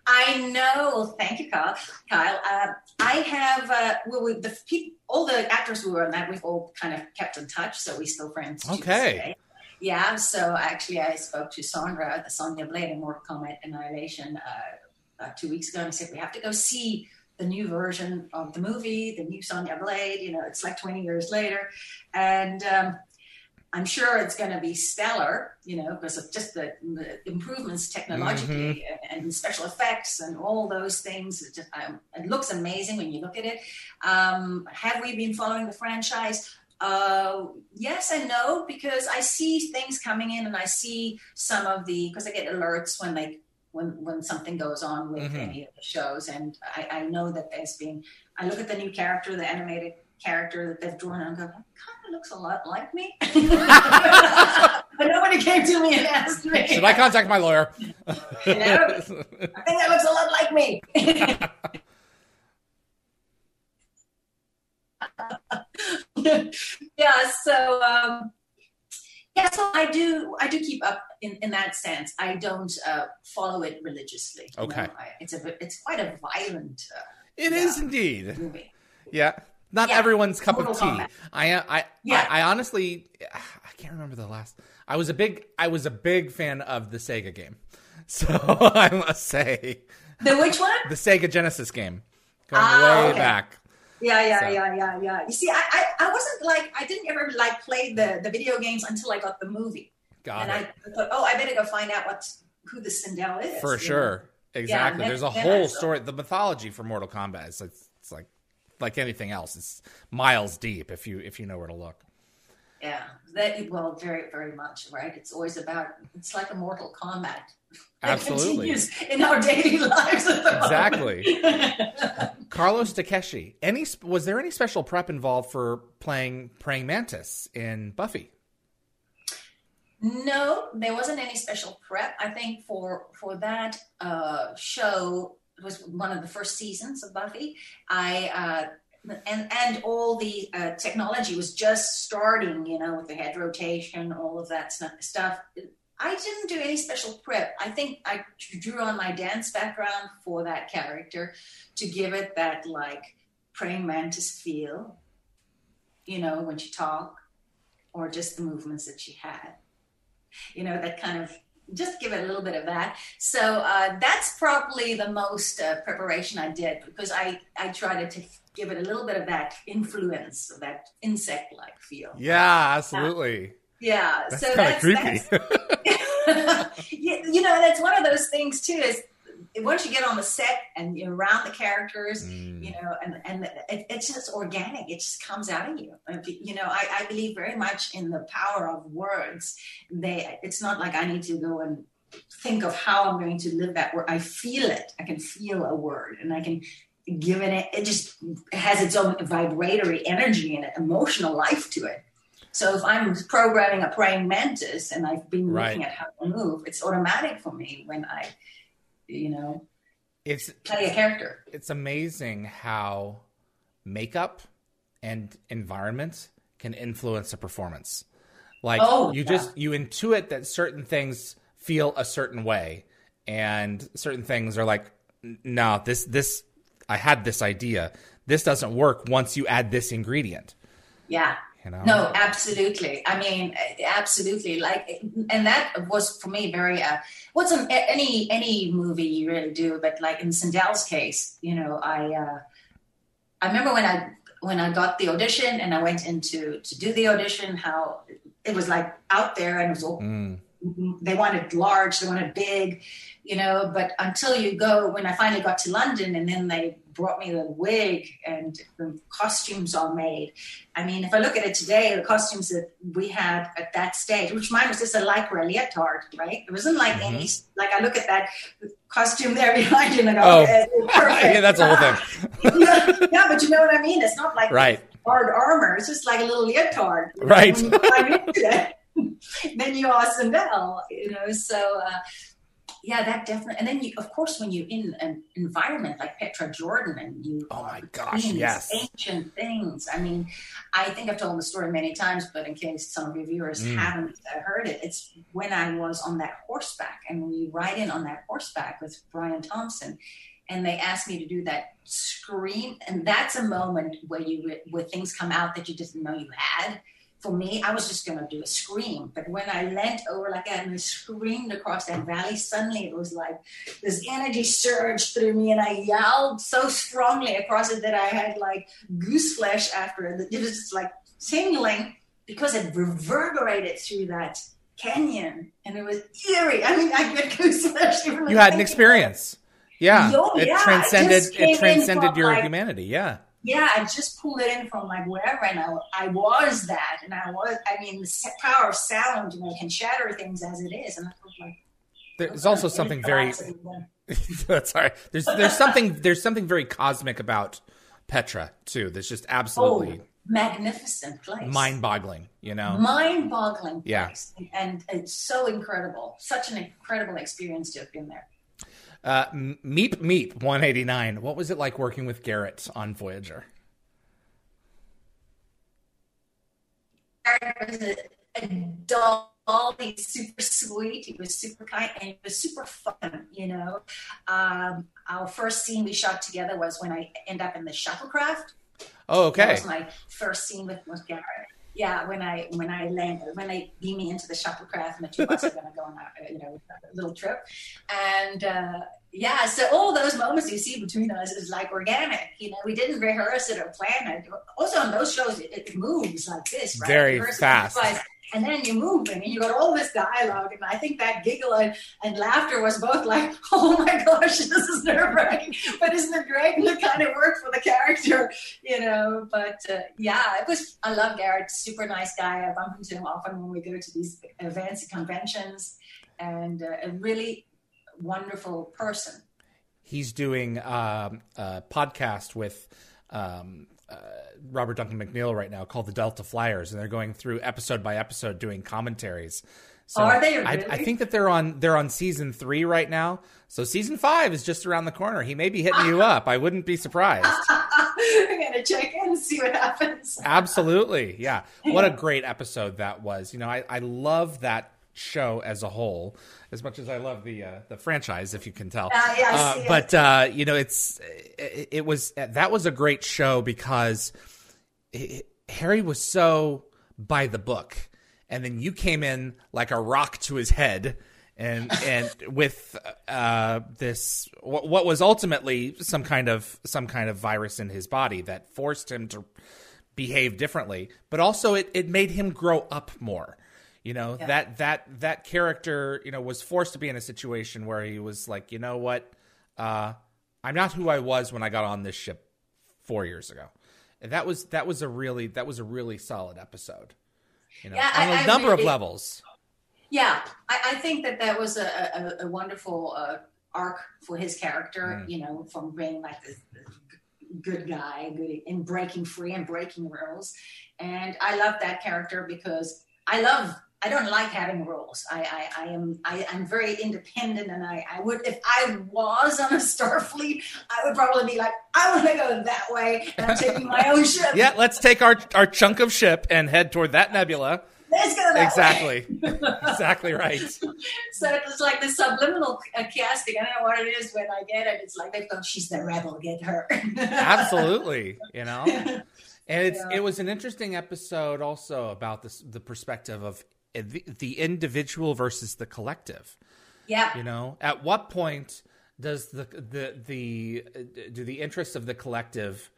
I know. Thank you, Kyle. Kyle, uh, I have uh, well, we, the people, all the actors we were on that, we've all kind of kept in touch, so we still friends. Okay. Yeah, so actually, I spoke to Sandra, the Sonya Blade in Mortal Kombat Annihilation, uh, uh, two weeks ago, and I said we have to go see the new version of the movie, the new Sonya Blade. You know, it's like 20 years later, and um, I'm sure it's going to be stellar. You know, because of just the, the improvements technologically mm-hmm. and, and, special effects and all those things. It, just, um, it, looks amazing when you look at it. Um, have we been following the franchise? Uh, yes and no, because I see things coming in and I see some of the because I get alerts when like, when when something goes on with mm-hmm. any of the shows, and I, I know that there's been. I look at the new character, the animated character that they've drawn, and I go, kind of looks a lot like me. but nobody came to me and asked me. Should I contact my lawyer? you know, I think that looks a lot like me. yeah, so um, yeah, so I do I do keep up in, in that sense. I don't uh, follow it religiously. Okay, I, it's a it's quite a violent. Uh, it yeah, is indeed. Movie. Yeah, not yeah. everyone's cup Total of tea. I I, yeah. I I honestly I can't remember the last. I was a big I was a big fan of the Sega game, so I must say. The which one? The Sega Genesis game, going ah, way okay. back. Yeah, yeah, so. yeah, yeah, yeah. You see, I, I, I wasn't like I didn't ever like play the the video games until I got the movie. Got and it. I thought, oh, I better go find out what who the Sindel is. For sure, know? exactly. Yeah, There's a whole story. The mythology for Mortal Kombat is it's, it's like like anything else. It's miles deep if you if you know where to look. Yeah, that well, very very much right. It's always about. It's like a Mortal Kombat. Absolutely. in our daily lives. exactly. Carlos Takeshi. Any was there any special prep involved for playing praying mantis in Buffy? No, there wasn't any special prep. I think for for that uh, show, it was one of the first seasons of Buffy. I uh, and and all the uh, technology was just starting, you know, with the head rotation, all of that stuff. I didn't do any special prep. I think I drew on my dance background for that character to give it that like praying mantis feel, you know, when she talked, or just the movements that she had. You know, that kind of just give it a little bit of that. So uh, that's probably the most uh, preparation I did because I I tried to give it a little bit of that influence, of that insect-like feel. Yeah, absolutely. Uh, yeah, that's so that's creepy. That's, you know, that's one of those things too. Is once you get on the set and you're around the characters, mm. you know, and and it, it's just organic. It just comes out of you. You know, I, I believe very much in the power of words. They, it's not like I need to go and think of how I'm going to live that word. I feel it. I can feel a word, and I can give it. It just has its own vibratory energy and emotional life to it. So if I'm programming a praying mantis and I've been right. looking at how to move, it's automatic for me when I, you know, it's play a character. It's amazing how makeup and environment can influence a performance. Like oh, you yeah. just you intuit that certain things feel a certain way, and certain things are like, no, this this I had this idea. This doesn't work once you add this ingredient. Yeah, you know? No, absolutely. I mean, absolutely. Like, and that was for me very. Uh, what's an, any any movie you really do, but like in Sindel's case, you know, I uh, I remember when I when I got the audition and I went into to do the audition, how it was like out there and it was all. Mm. They wanted large, they wanted big, you know. But until you go, when I finally got to London, and then they brought me the wig and the costumes all made. I mean, if I look at it today, the costumes that we had at that stage, which mine was just a lycra leotard, right? It wasn't like mm-hmm. any, like I look at that costume there behind you and I go, oh, perfect. yeah, that's the whole thing. yeah, yeah, but you know what I mean? It's not like right. hard armor. It's just like a little leotard. Right. then you are Sindel, you know, so, uh, yeah, that definitely. And then you, of course, when you're in an environment like Petra Jordan and you, oh my gosh, yes, ancient things. I mean, I think I've told the story many times, but in case some of your viewers mm. haven't heard it, it's when I was on that horseback, and when you ride in on that horseback with Brian Thompson, and they asked me to do that scream, and that's a moment where you where things come out that you didn't know you had for me, I was just going to do a scream. But when I leant over like that and I screamed across that valley, suddenly it was like this energy surged through me and I yelled so strongly across it that I had like goose flesh after it. It was just like tingling because it reverberated through that canyon and it was eerie. I mean, I get goose flesh. You had an experience. Yeah. Yo, it yeah, transcended it, it transcended your like, humanity. Yeah yeah, I just pulled it in from like wherever, and I, I was that, and I was. I mean, the power of sound, you know, can shatter things as it is, and I was like. There's also something very. that's all right. There's there's something there's something very cosmic about Petra too. That's just absolutely oh, magnificent place, mind-boggling. You know, mind-boggling. Yeah, and it's so incredible. Such an incredible experience to have been there. Uh, Meep Meep 189. What was it like working with Garrett on Voyager? Garrett was a, a doll. He's super sweet. He was super kind, and he was super fun. You know, um, our first scene we shot together was when I end up in the shuttlecraft. Oh, okay. That was my first scene with, with Garrett yeah, when I when I land when they beam me into the shuttlecraft and the two of us are going to go on a you know a little trip, and uh, yeah, so all those moments you see between us is like organic. You know, we didn't rehearse it or plan it. Also on those shows, it, it moves like this, right? Very fast and then you move and you got all this dialogue and i think that giggle and, and laughter was both like oh my gosh this is nerve-wracking. But isn't it great and it kind of worked for the character you know? But uh, yeah it was i love garrett super nice guy. I bump into him often when we go to these events and conventions. And uh, a really wonderful person. He's doing um, a podcast with um, uh, Robert Duncan McNeill right now called the Delta Flyers, and they're going through episode by episode doing commentaries. So Are they? Really? I, I, think that they're on they're on season three right now. So season five is just around the corner. He may be hitting you up. I wouldn't be surprised. I'm gonna check in and see what happens. Absolutely, yeah. What a great episode that was. You know, I, I love that show as a whole, as much as I love the uh, the franchise, if you can tell. Uh, yeah, but uh, you know, it's it, it, was that was a great show because it, Harry was so by the book, and then you came in like a rock to his head. And and with uh, this, what was ultimately some kind of some kind of virus in his body that forced him to behave differently, but also it, it made him grow up more you know yeah. that that that character you know was forced to be in a situation where he was like you know what? Uh, i'm not who i was when i got on this ship four years ago. And that was that was a really that was a really solid episode. You know yeah, on I, a number really, of levels. Yeah I, I, think that that was a, a, a wonderful uh, arc for his character mm. you know from being like this good guy good in breaking free and breaking rules. And i love that character because i love I don't like having rules. I, I, I am I, am very independent, and I, I would if I was on a Starfleet, I would probably be like, I want to go that way, and I'm taking my own ship. yeah, let's take our our chunk of ship and head toward that nebula. Let's go that exactly, exactly right. So it's like the subliminal uh, casting. I don't know what it is when I get it. It's like they've gone, she's the rebel, get her. Absolutely, you know. And it's yeah. it was an interesting episode also about this the perspective of the, the individual versus the collective. Yeah. You know, at what point does the the the do the interests of the collective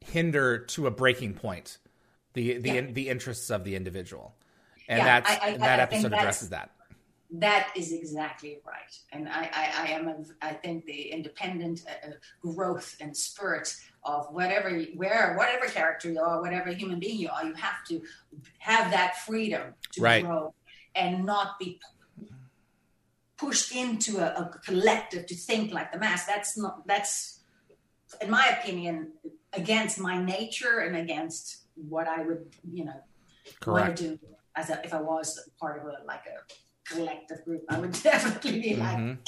hinder to a breaking point the the yeah. the interests of the individual? And yeah, that's I, I, that I episode addresses that. That is exactly right, and I, I, I am. A, I think the independent uh, growth and spirit of whatever, where, whatever character you are, whatever human being you are, you have to have that freedom to right. grow and not be pushed into a, a, collective to think like the mass. That's not. That's, in my opinion, against my nature and against what I would, you know, Correct. want to do as a, if I was part of a like a collective group. I would definitely be like. Mm-hmm.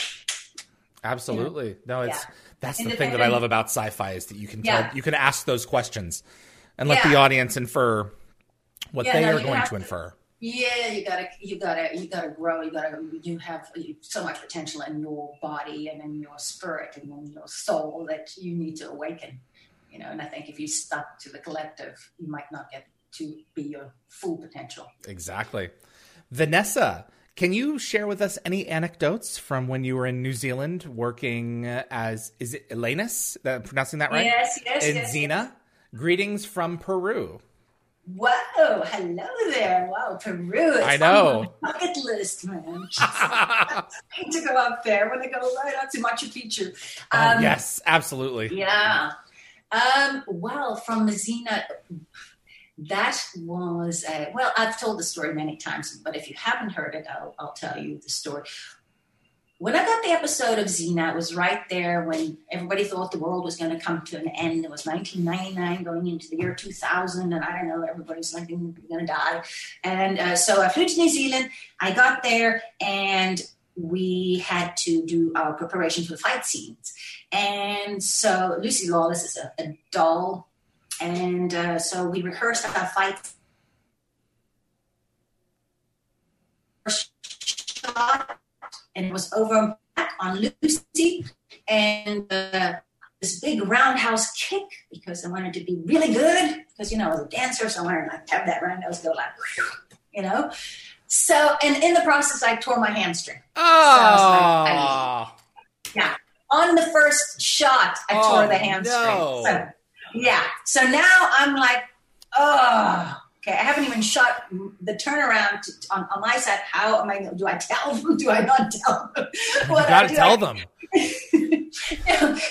Absolutely. You know, no, it's yeah. that's the thing that I love about sci-fi is that you can tell, yeah. you can ask those questions and let yeah. the audience infer what they no, are going to, to infer. Yeah, you gotta, you gotta, you gotta grow. You gotta, you have so much potential in your body and in your spirit and in your soul that you need to awaken. You know, and I think if you stuck to the collective, you might not get to be your full potential. Exactly. Vanessa, can you share with us any anecdotes from when you were in New Zealand working as is it Elenus? That pronouncing that right? Yes, yes, And yes. Xena. Greetings from Peru. Whoa, hello there. Wow, Peru. It's I on know. bucket list, man. I need to go up there when I go right out to Machu Picchu. Oh, Um, yes, absolutely. Yeah. Um, well, from Xena, that was, uh, well, I've told the story many times, but if you haven't heard it, I'll, I'll tell you the story. When I got the episode of Xena, it was right there when everybody thought the world was going to come to an end. It was 1999 going into the year 2000, and I don't know, everybody's like going to die. And uh, so I flew to New Zealand. I got there, and we had to do our preparation for the fight scenes. And so Lucy Lawless is a, a doll. And uh, so we rehearsed our fight and it was over on Lucy. And uh, this big roundhouse kick because I wanted to be really good because, you know, I was a dancer, so I wanted to have that roundhouse go like, you know. So, and in the process, I tore my hamstring. Oh, yeah. on the first shot, I Oh, tore the hamstring. no. So, yeah. So now I'm like, oh, okay. I haven't even shot the turnaround to, on, on my side. How am I? Do I tell them? Do I not tell them? you gotta tell I- them.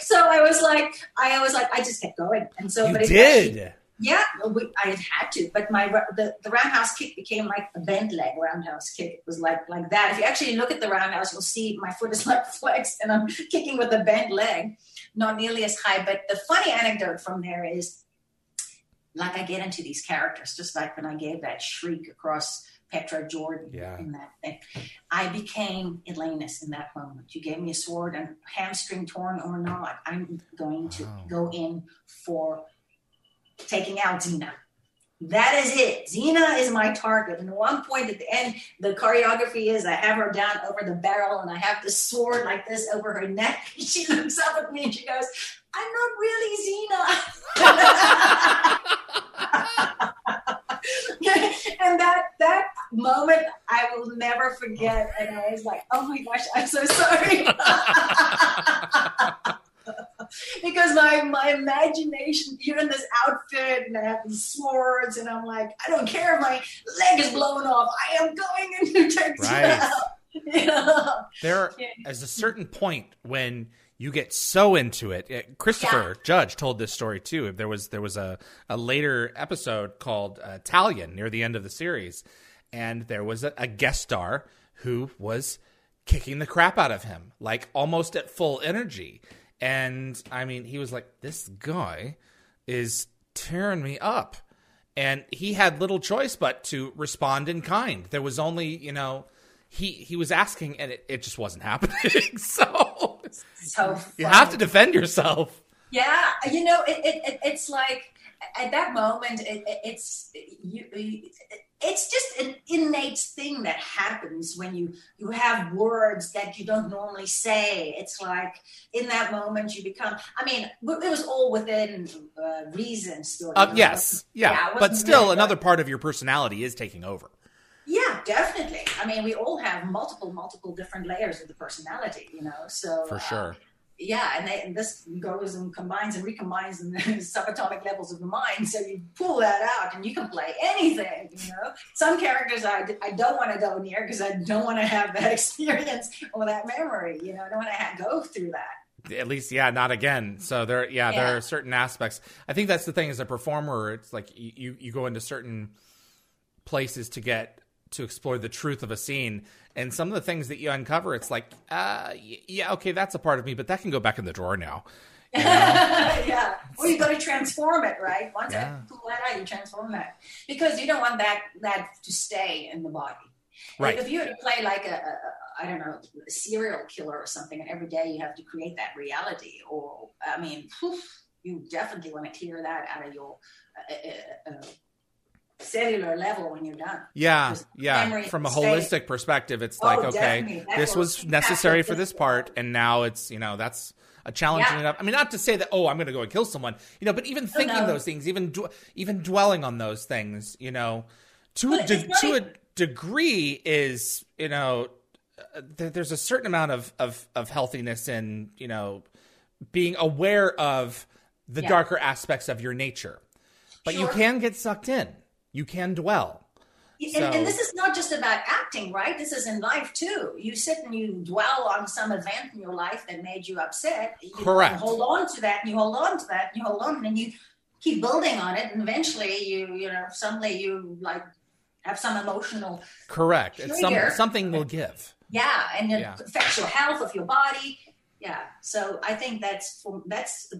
so I was like, I was like, I just kept going, and so You but it did. Yeah, we, I had had to, but my the, the roundhouse kick became like a bent leg roundhouse kick. It was like like that. If you actually look at the roundhouse, you'll see my foot is like flexed, and I'm kicking with a bent leg, not nearly as high. But the funny anecdote from there is, like I get into these characters, just like when I gave that shriek across Petra Jordan Yeah. in that thing. I became Elenus in that moment. You gave me a sword, and hamstring torn or not, I'm going to Wow. go in for taking out Xena. That is it. Xena is my target. And at one point at the end, the choreography is I have her down over the barrel and I have the sword like this over her neck. She looks up at me and she goes, I'm not really Xena. and that that moment I will never forget. And I was like, oh my gosh, I'm so sorry. because my my imagination, you're in this outfit and I have these swords, and I'm like, I don't care if my leg is blown off. I am going into Texas. Right. yeah. There Yeah. is a certain point when you get so into it. Uh, Christopher Judge told this story too. There was there was a, a later episode called uh, Talion near the end of the series, and there was a, a guest star who was kicking the crap out of him, like almost at full energy. And I mean, he was like, "This guy is tearing me up," and he had little choice but to respond in kind. There was only, you know, he he was asking, and it, it just wasn't happening. so So you have to defend yourself. Yeah, you know, it, it, it, it's like at that moment, it, it, it's you, it's just an innate thing that happens when you you have words that you don't normally say. It's like in that moment you become. I mean, it was all within uh, reason. Still, Uh, yes, yeah, Yeah, but still, really- another part of your personality is taking over. Yeah, definitely. I mean, we all have multiple, multiple different layers of the personality, you know. So For sure. Yeah, and, they, and this goes and combines and recombines in the subatomic levels of the mind. So you pull that out, and you can play anything. You know, some characters I, I don't want to go near because I don't want to have that experience or that memory. You know, I don't want to ha- go through that. At least, yeah, not again. So there, yeah, there are certain aspects. I think that's the thing as a performer. It's like you, you go into certain places to get to explore the truth of a scene, and some of the things that you uncover, it's like, uh, yeah, okay, that's a part of me, but that can go back in the drawer now. You know? yeah. Well, you got to transform it, right? Once Yeah. I pull that out, you transform that because you don't want that that to stay in the body. Right. Like if you were to play like a, a, I don't know, a serial killer or something, and every day you have to create that reality, or I mean, phew, you definitely want to clear that out of your uh, uh, uh, cellular level when you're done. Yeah, yeah. From a holistic perspective, it's Oh, like, okay, this was- necessary for this part, and now it's, you know, that's a challenging Yeah. enough. I mean, not to say that oh, I'm going to go and kill someone, you know, but even thinking no. those things, even dw- even dwelling on those things, you know, to a de- to a degree is you know uh, there, there's a certain amount of, of of healthiness in you know being aware of the Yeah. darker aspects of your nature but you can get sucked in you can dwell And, So- and this is not just about acting, right? This is in life too. You sit and you dwell on some event in your life that made you upset. You Correct. Hold on to that, and you hold on to that, and you hold on, and you keep building on it, and eventually, you you know, suddenly you like have some emotional, correct it's some, something will give yeah, and it Yeah. affects your health of your body. Yeah. So I think that's for, that's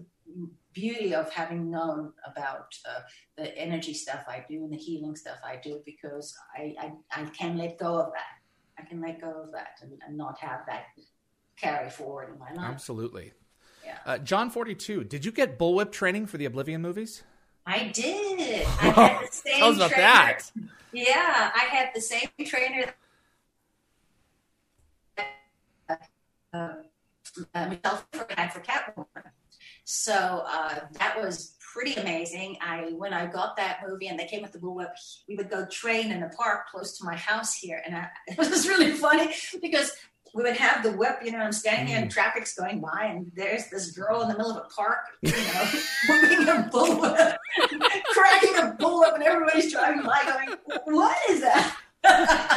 beauty of having known about uh, the energy stuff I do and the healing stuff I do because I, I, I can let go of that. I can let go of that and, and not have that carry forward in my life. absolutely Yeah. uh, john 42 did you get bullwhip training for the oblivion movies I did. I had the same tell us about trainer. that Yeah, I had the same trainer. Uh, uh, Michelle Pfeiffer had for Catwoman. So uh, that was pretty amazing. I when I got that movie and they came with the bullwhip, we would go train in a park close to my house here, and I, it was really funny because we would have the whip. You know, I'm standing here and traffic's going by, and there's this girl in the middle of a park, you know, whipping a bullwhip, cracking a bullwhip, and everybody's driving by, going, "What is that?"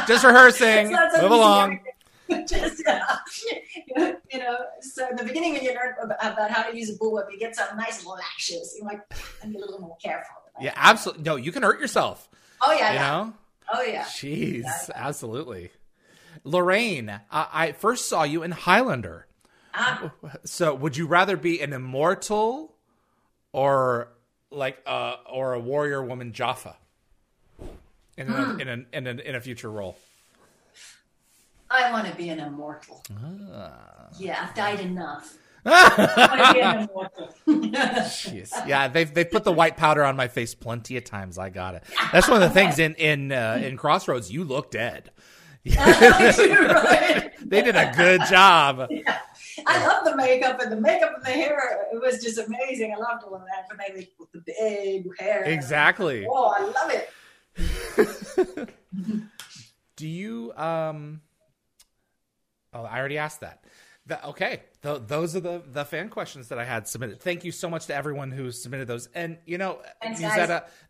just rehearsing so move along Just, uh, you know, so in the beginning when you learn about, about how to use a bullwhip, you get some nice little lashes. You're like, I'm a little more careful. yeah absolutely no you can hurt yourself Oh yeah. you yeah. know Oh yeah. Jeez, absolutely. Lorraine, I, I first saw you in Highlander. Ah, So, would you rather be an immortal or like uh or a warrior woman Jaffa in a, in, a, in a in a future role? I want to be an immortal. Ah. Yeah, I've died enough. I want to be an immortal. Jeez. Yeah, they've they put the white powder on my face plenty of times. I got it. That's one of the things in in uh, in Crossroads. You look dead. right. They did a good job. I love the makeup and the makeup and the hair. It was just amazing. I loved all of that. But they with the big hair. Exactly. Oh, I love it. Do you um Oh, I already asked that. That- okay, Th- those are the the fan questions that I had submitted. Thank you so much to everyone who submitted those. And you know, Thanks,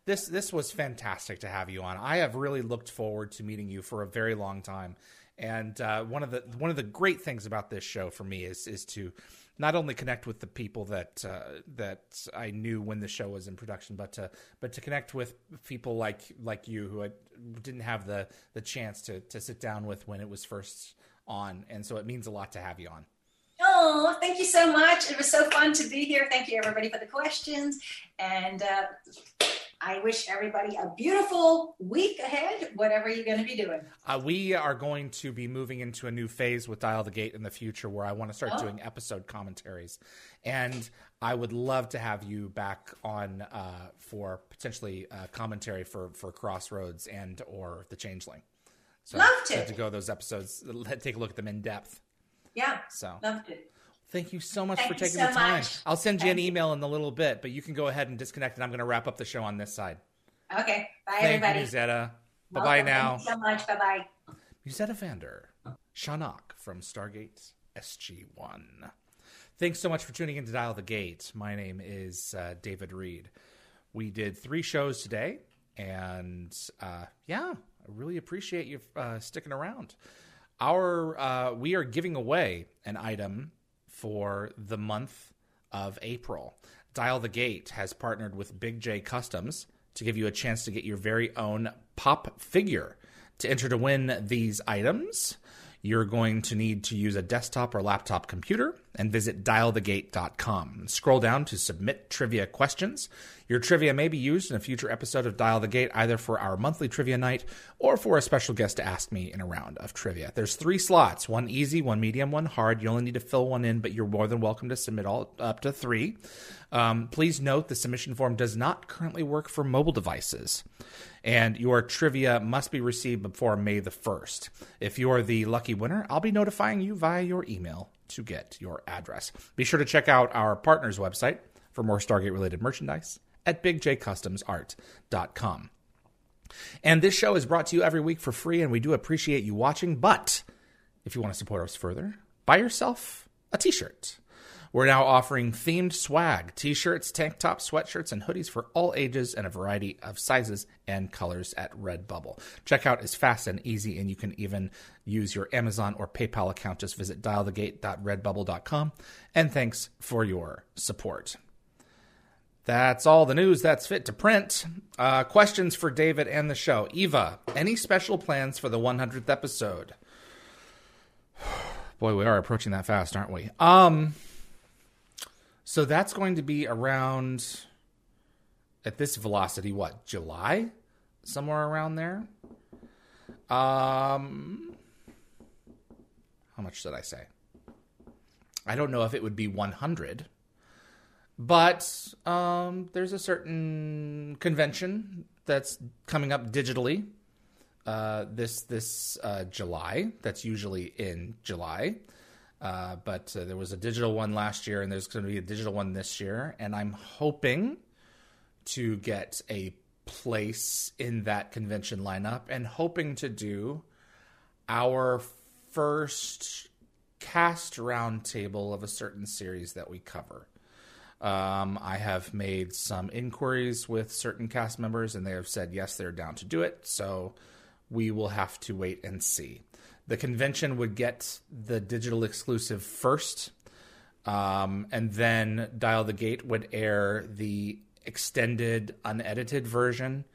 this this was fantastic to have you on. I have really looked forward to meeting you for a very long time. And uh, one of the one of the great things about this show for me is is to not only connect with the people that uh, that I knew when the show was in production, but to but to connect with people like like you who I didn't have the the chance to to sit down with when it was first on, and so it means a lot to have you on. Oh, thank you so much. It was so fun to be here. Thank you, everybody, for the questions. And uh, I wish everybody a beautiful week ahead, whatever you're going to be doing. Uh, we are going to be moving into a new phase with Dial the Gate in the future where I want to start Oh. doing episode commentaries. And I would love to have you back on uh, for potentially uh, commentary for, for Crossroads and or The Changeling. So Love to. get to go those episodes, take a look at them in depth. Yeah, So loved it. thank you so much Thank for taking so the time. much. I'll send you an Thank you. email in a little bit, but you can go ahead and disconnect, and I'm going to wrap up the show on this side. Okay. Bye, Thank everybody. you, Musetta. Bye bye now. Thank you so much. Bye bye. Musetta Vander, Shan'auc from Stargate SG1. Thanks so much for tuning in to Dial the Gate. My name is uh, David Read. We did three shows today, and uh, yeah, I really appreciate you uh, sticking around. Our uh, we are giving away an item for the month of April. Dial the Gate has partnered with Big J Customs to give you a chance to get your very own pop figure. To enter to win these items, you're going to need to use a desktop or laptop computer and visit dialthegate.com. Scroll down to submit trivia questions. Your trivia may be used in a future episode of Dial the Gate, either for our monthly trivia night or for a special guest to ask me in a round of trivia. There's three slots one easy, one medium, one hard. You only need to fill one in, but you're more than welcome to submit all up to three. Um, please note the submission form does not currently work for mobile devices, and your trivia must be received before May the 1st. If you're the lucky winner, I'll be notifying you via your email to get your address. Be sure to check out our partner's website for more Stargate related merchandise at bigjcustomsart.com. And this show is brought to you every week for free, and we do appreciate you watching. But if you want to support us further, buy yourself a t shirt. We're now offering themed swag t shirts, tank tops, sweatshirts, and hoodies for all ages and a variety of sizes and colors at Redbubble. Checkout is fast and easy, and you can even use your Amazon or PayPal account. Just visit dialthegate.redbubble.com. And thanks for your support. That's all the news that's fit to print. Uh, questions for David and the show. Eva, any special plans for the 100th episode? Boy, we are approaching that fast, aren't we? Um, so that's going to be around at this velocity, what, July? Somewhere around there. Um how much did I say? I don't know if it would be 100, but um, there's a certain convention that's coming up digitally uh, this this uh, July. That's usually in July. Uh, but uh, there was a digital one last year, and there's going to be a digital one this year. And I'm hoping to get a place in that convention lineup and hoping to do our first cast roundtable of a certain series that we cover. Um, I have made some inquiries with certain cast members, and they have said yes, they're down to do it. So we will have to wait and see. The convention would get the digital exclusive first, um, and then Dial the Gate would air the extended, unedited version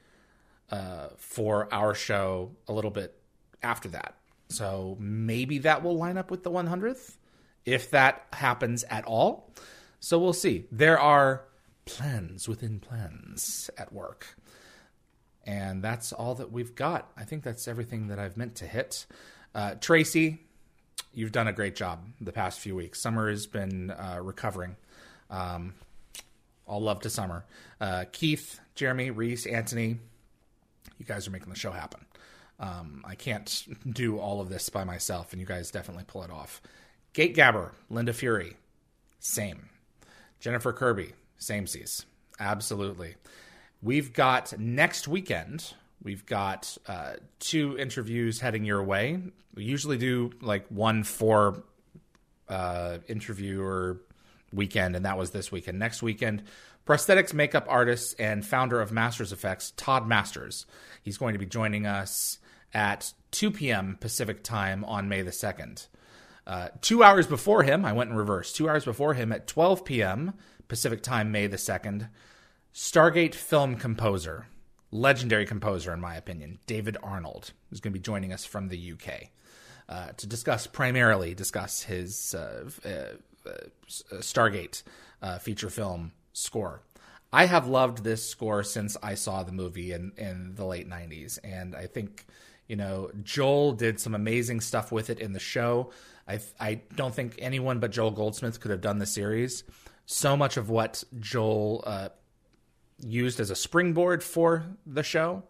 uh, for our show a little bit after that. So maybe that will line up with the 100th if that happens at all. So we'll see. There are plans within plans at work. And that's all that we've got. I think that's everything that I've meant to hit. Uh, Tracy, you've done a great job the past few weeks. Summer has been uh, recovering. Um, all love to Summer. Uh, Keith, Jeremy, Reese, Anthony, you guys are making the show happen. Um, I can't do all of this by myself, and you guys definitely pull it off. Gate Gabber, Linda Fury, same. Jennifer Kirby, same seas. Absolutely. We've got next weekend, we've got uh, two interviews heading your way. We usually do like one for uh, interview or weekend, and that was this weekend. Next weekend, prosthetics makeup artist and founder of Masters Effects, Todd Masters. He's going to be joining us at 2 p.m. Pacific time on May the 2nd. Uh, two hours before him, I went in reverse. Two hours before him at 12 p.m. Pacific time, May the 2nd, Stargate film composer, legendary composer, in my opinion, David Arnold, is going to be joining us from the UK uh, to discuss, primarily, discuss his uh, uh, uh Stargate uh, feature film score. I have loved this score since I saw the movie in, in the late 90s, and I think you know, Joel did some amazing stuff with it in the show. I I don't think anyone but Joel Goldsmith could have done the series. So much of what Joel uh, used as a springboard for the show,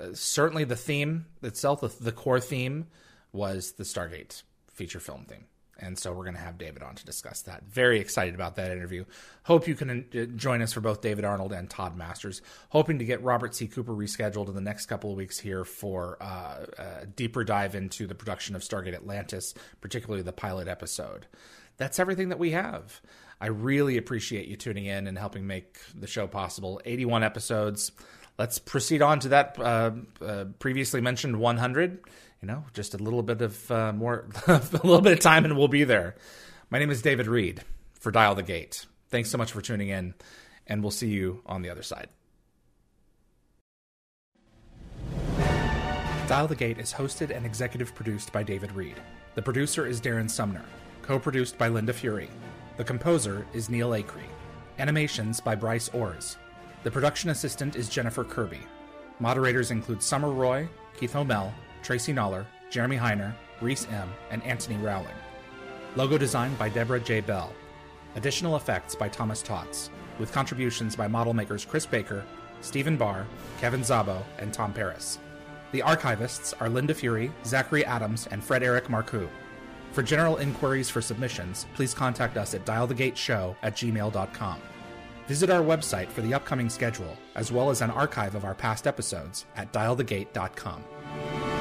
uh, certainly the theme itself, the, the core theme, was the Stargate feature film theme. And so we're going to have David on to discuss that. Very excited about that interview. Hope you can uh, join us for both David Arnold and Todd Masters. Hoping to get Robert C. Cooper rescheduled in the next couple of weeks here for uh, a deeper dive into the production of Stargate Atlantis, particularly the pilot episode. That's everything that we have. I really appreciate you tuning in and helping make the show possible. 81 episodes. Let's proceed on to that uh, uh, previously mentioned 100 you know, just a little bit of uh, more, a little bit of time and we'll be there. My name is David Read for Dial the Gate. Thanks so much for tuning in, and we'll see you on the other side. Dial the Gate is hosted and executive produced by David Read. The producer is Darren Sumner, co produced by Linda Fury. The composer is Neil Acree. Animations by Bryce Orrs. The production assistant is Jennifer Kirby. Moderators include Summer Roy, Keith O'Mell, Tracy Noller, Jeremy Heiner, Reese M., and Anthony Rowling. Logo design by Deborah J. Bell. Additional effects by Thomas Tots, with contributions by model makers Chris Baker, Stephen Barr, Kevin Zabo, and Tom Paris. The archivists are Linda Fury, Zachary Adams, and Frederic Marcoux. For general inquiries for submissions, please contact us at dialthegateshow at gmail.com. Visit our website for the upcoming schedule, as well as an archive of our past episodes at dialthegate.com.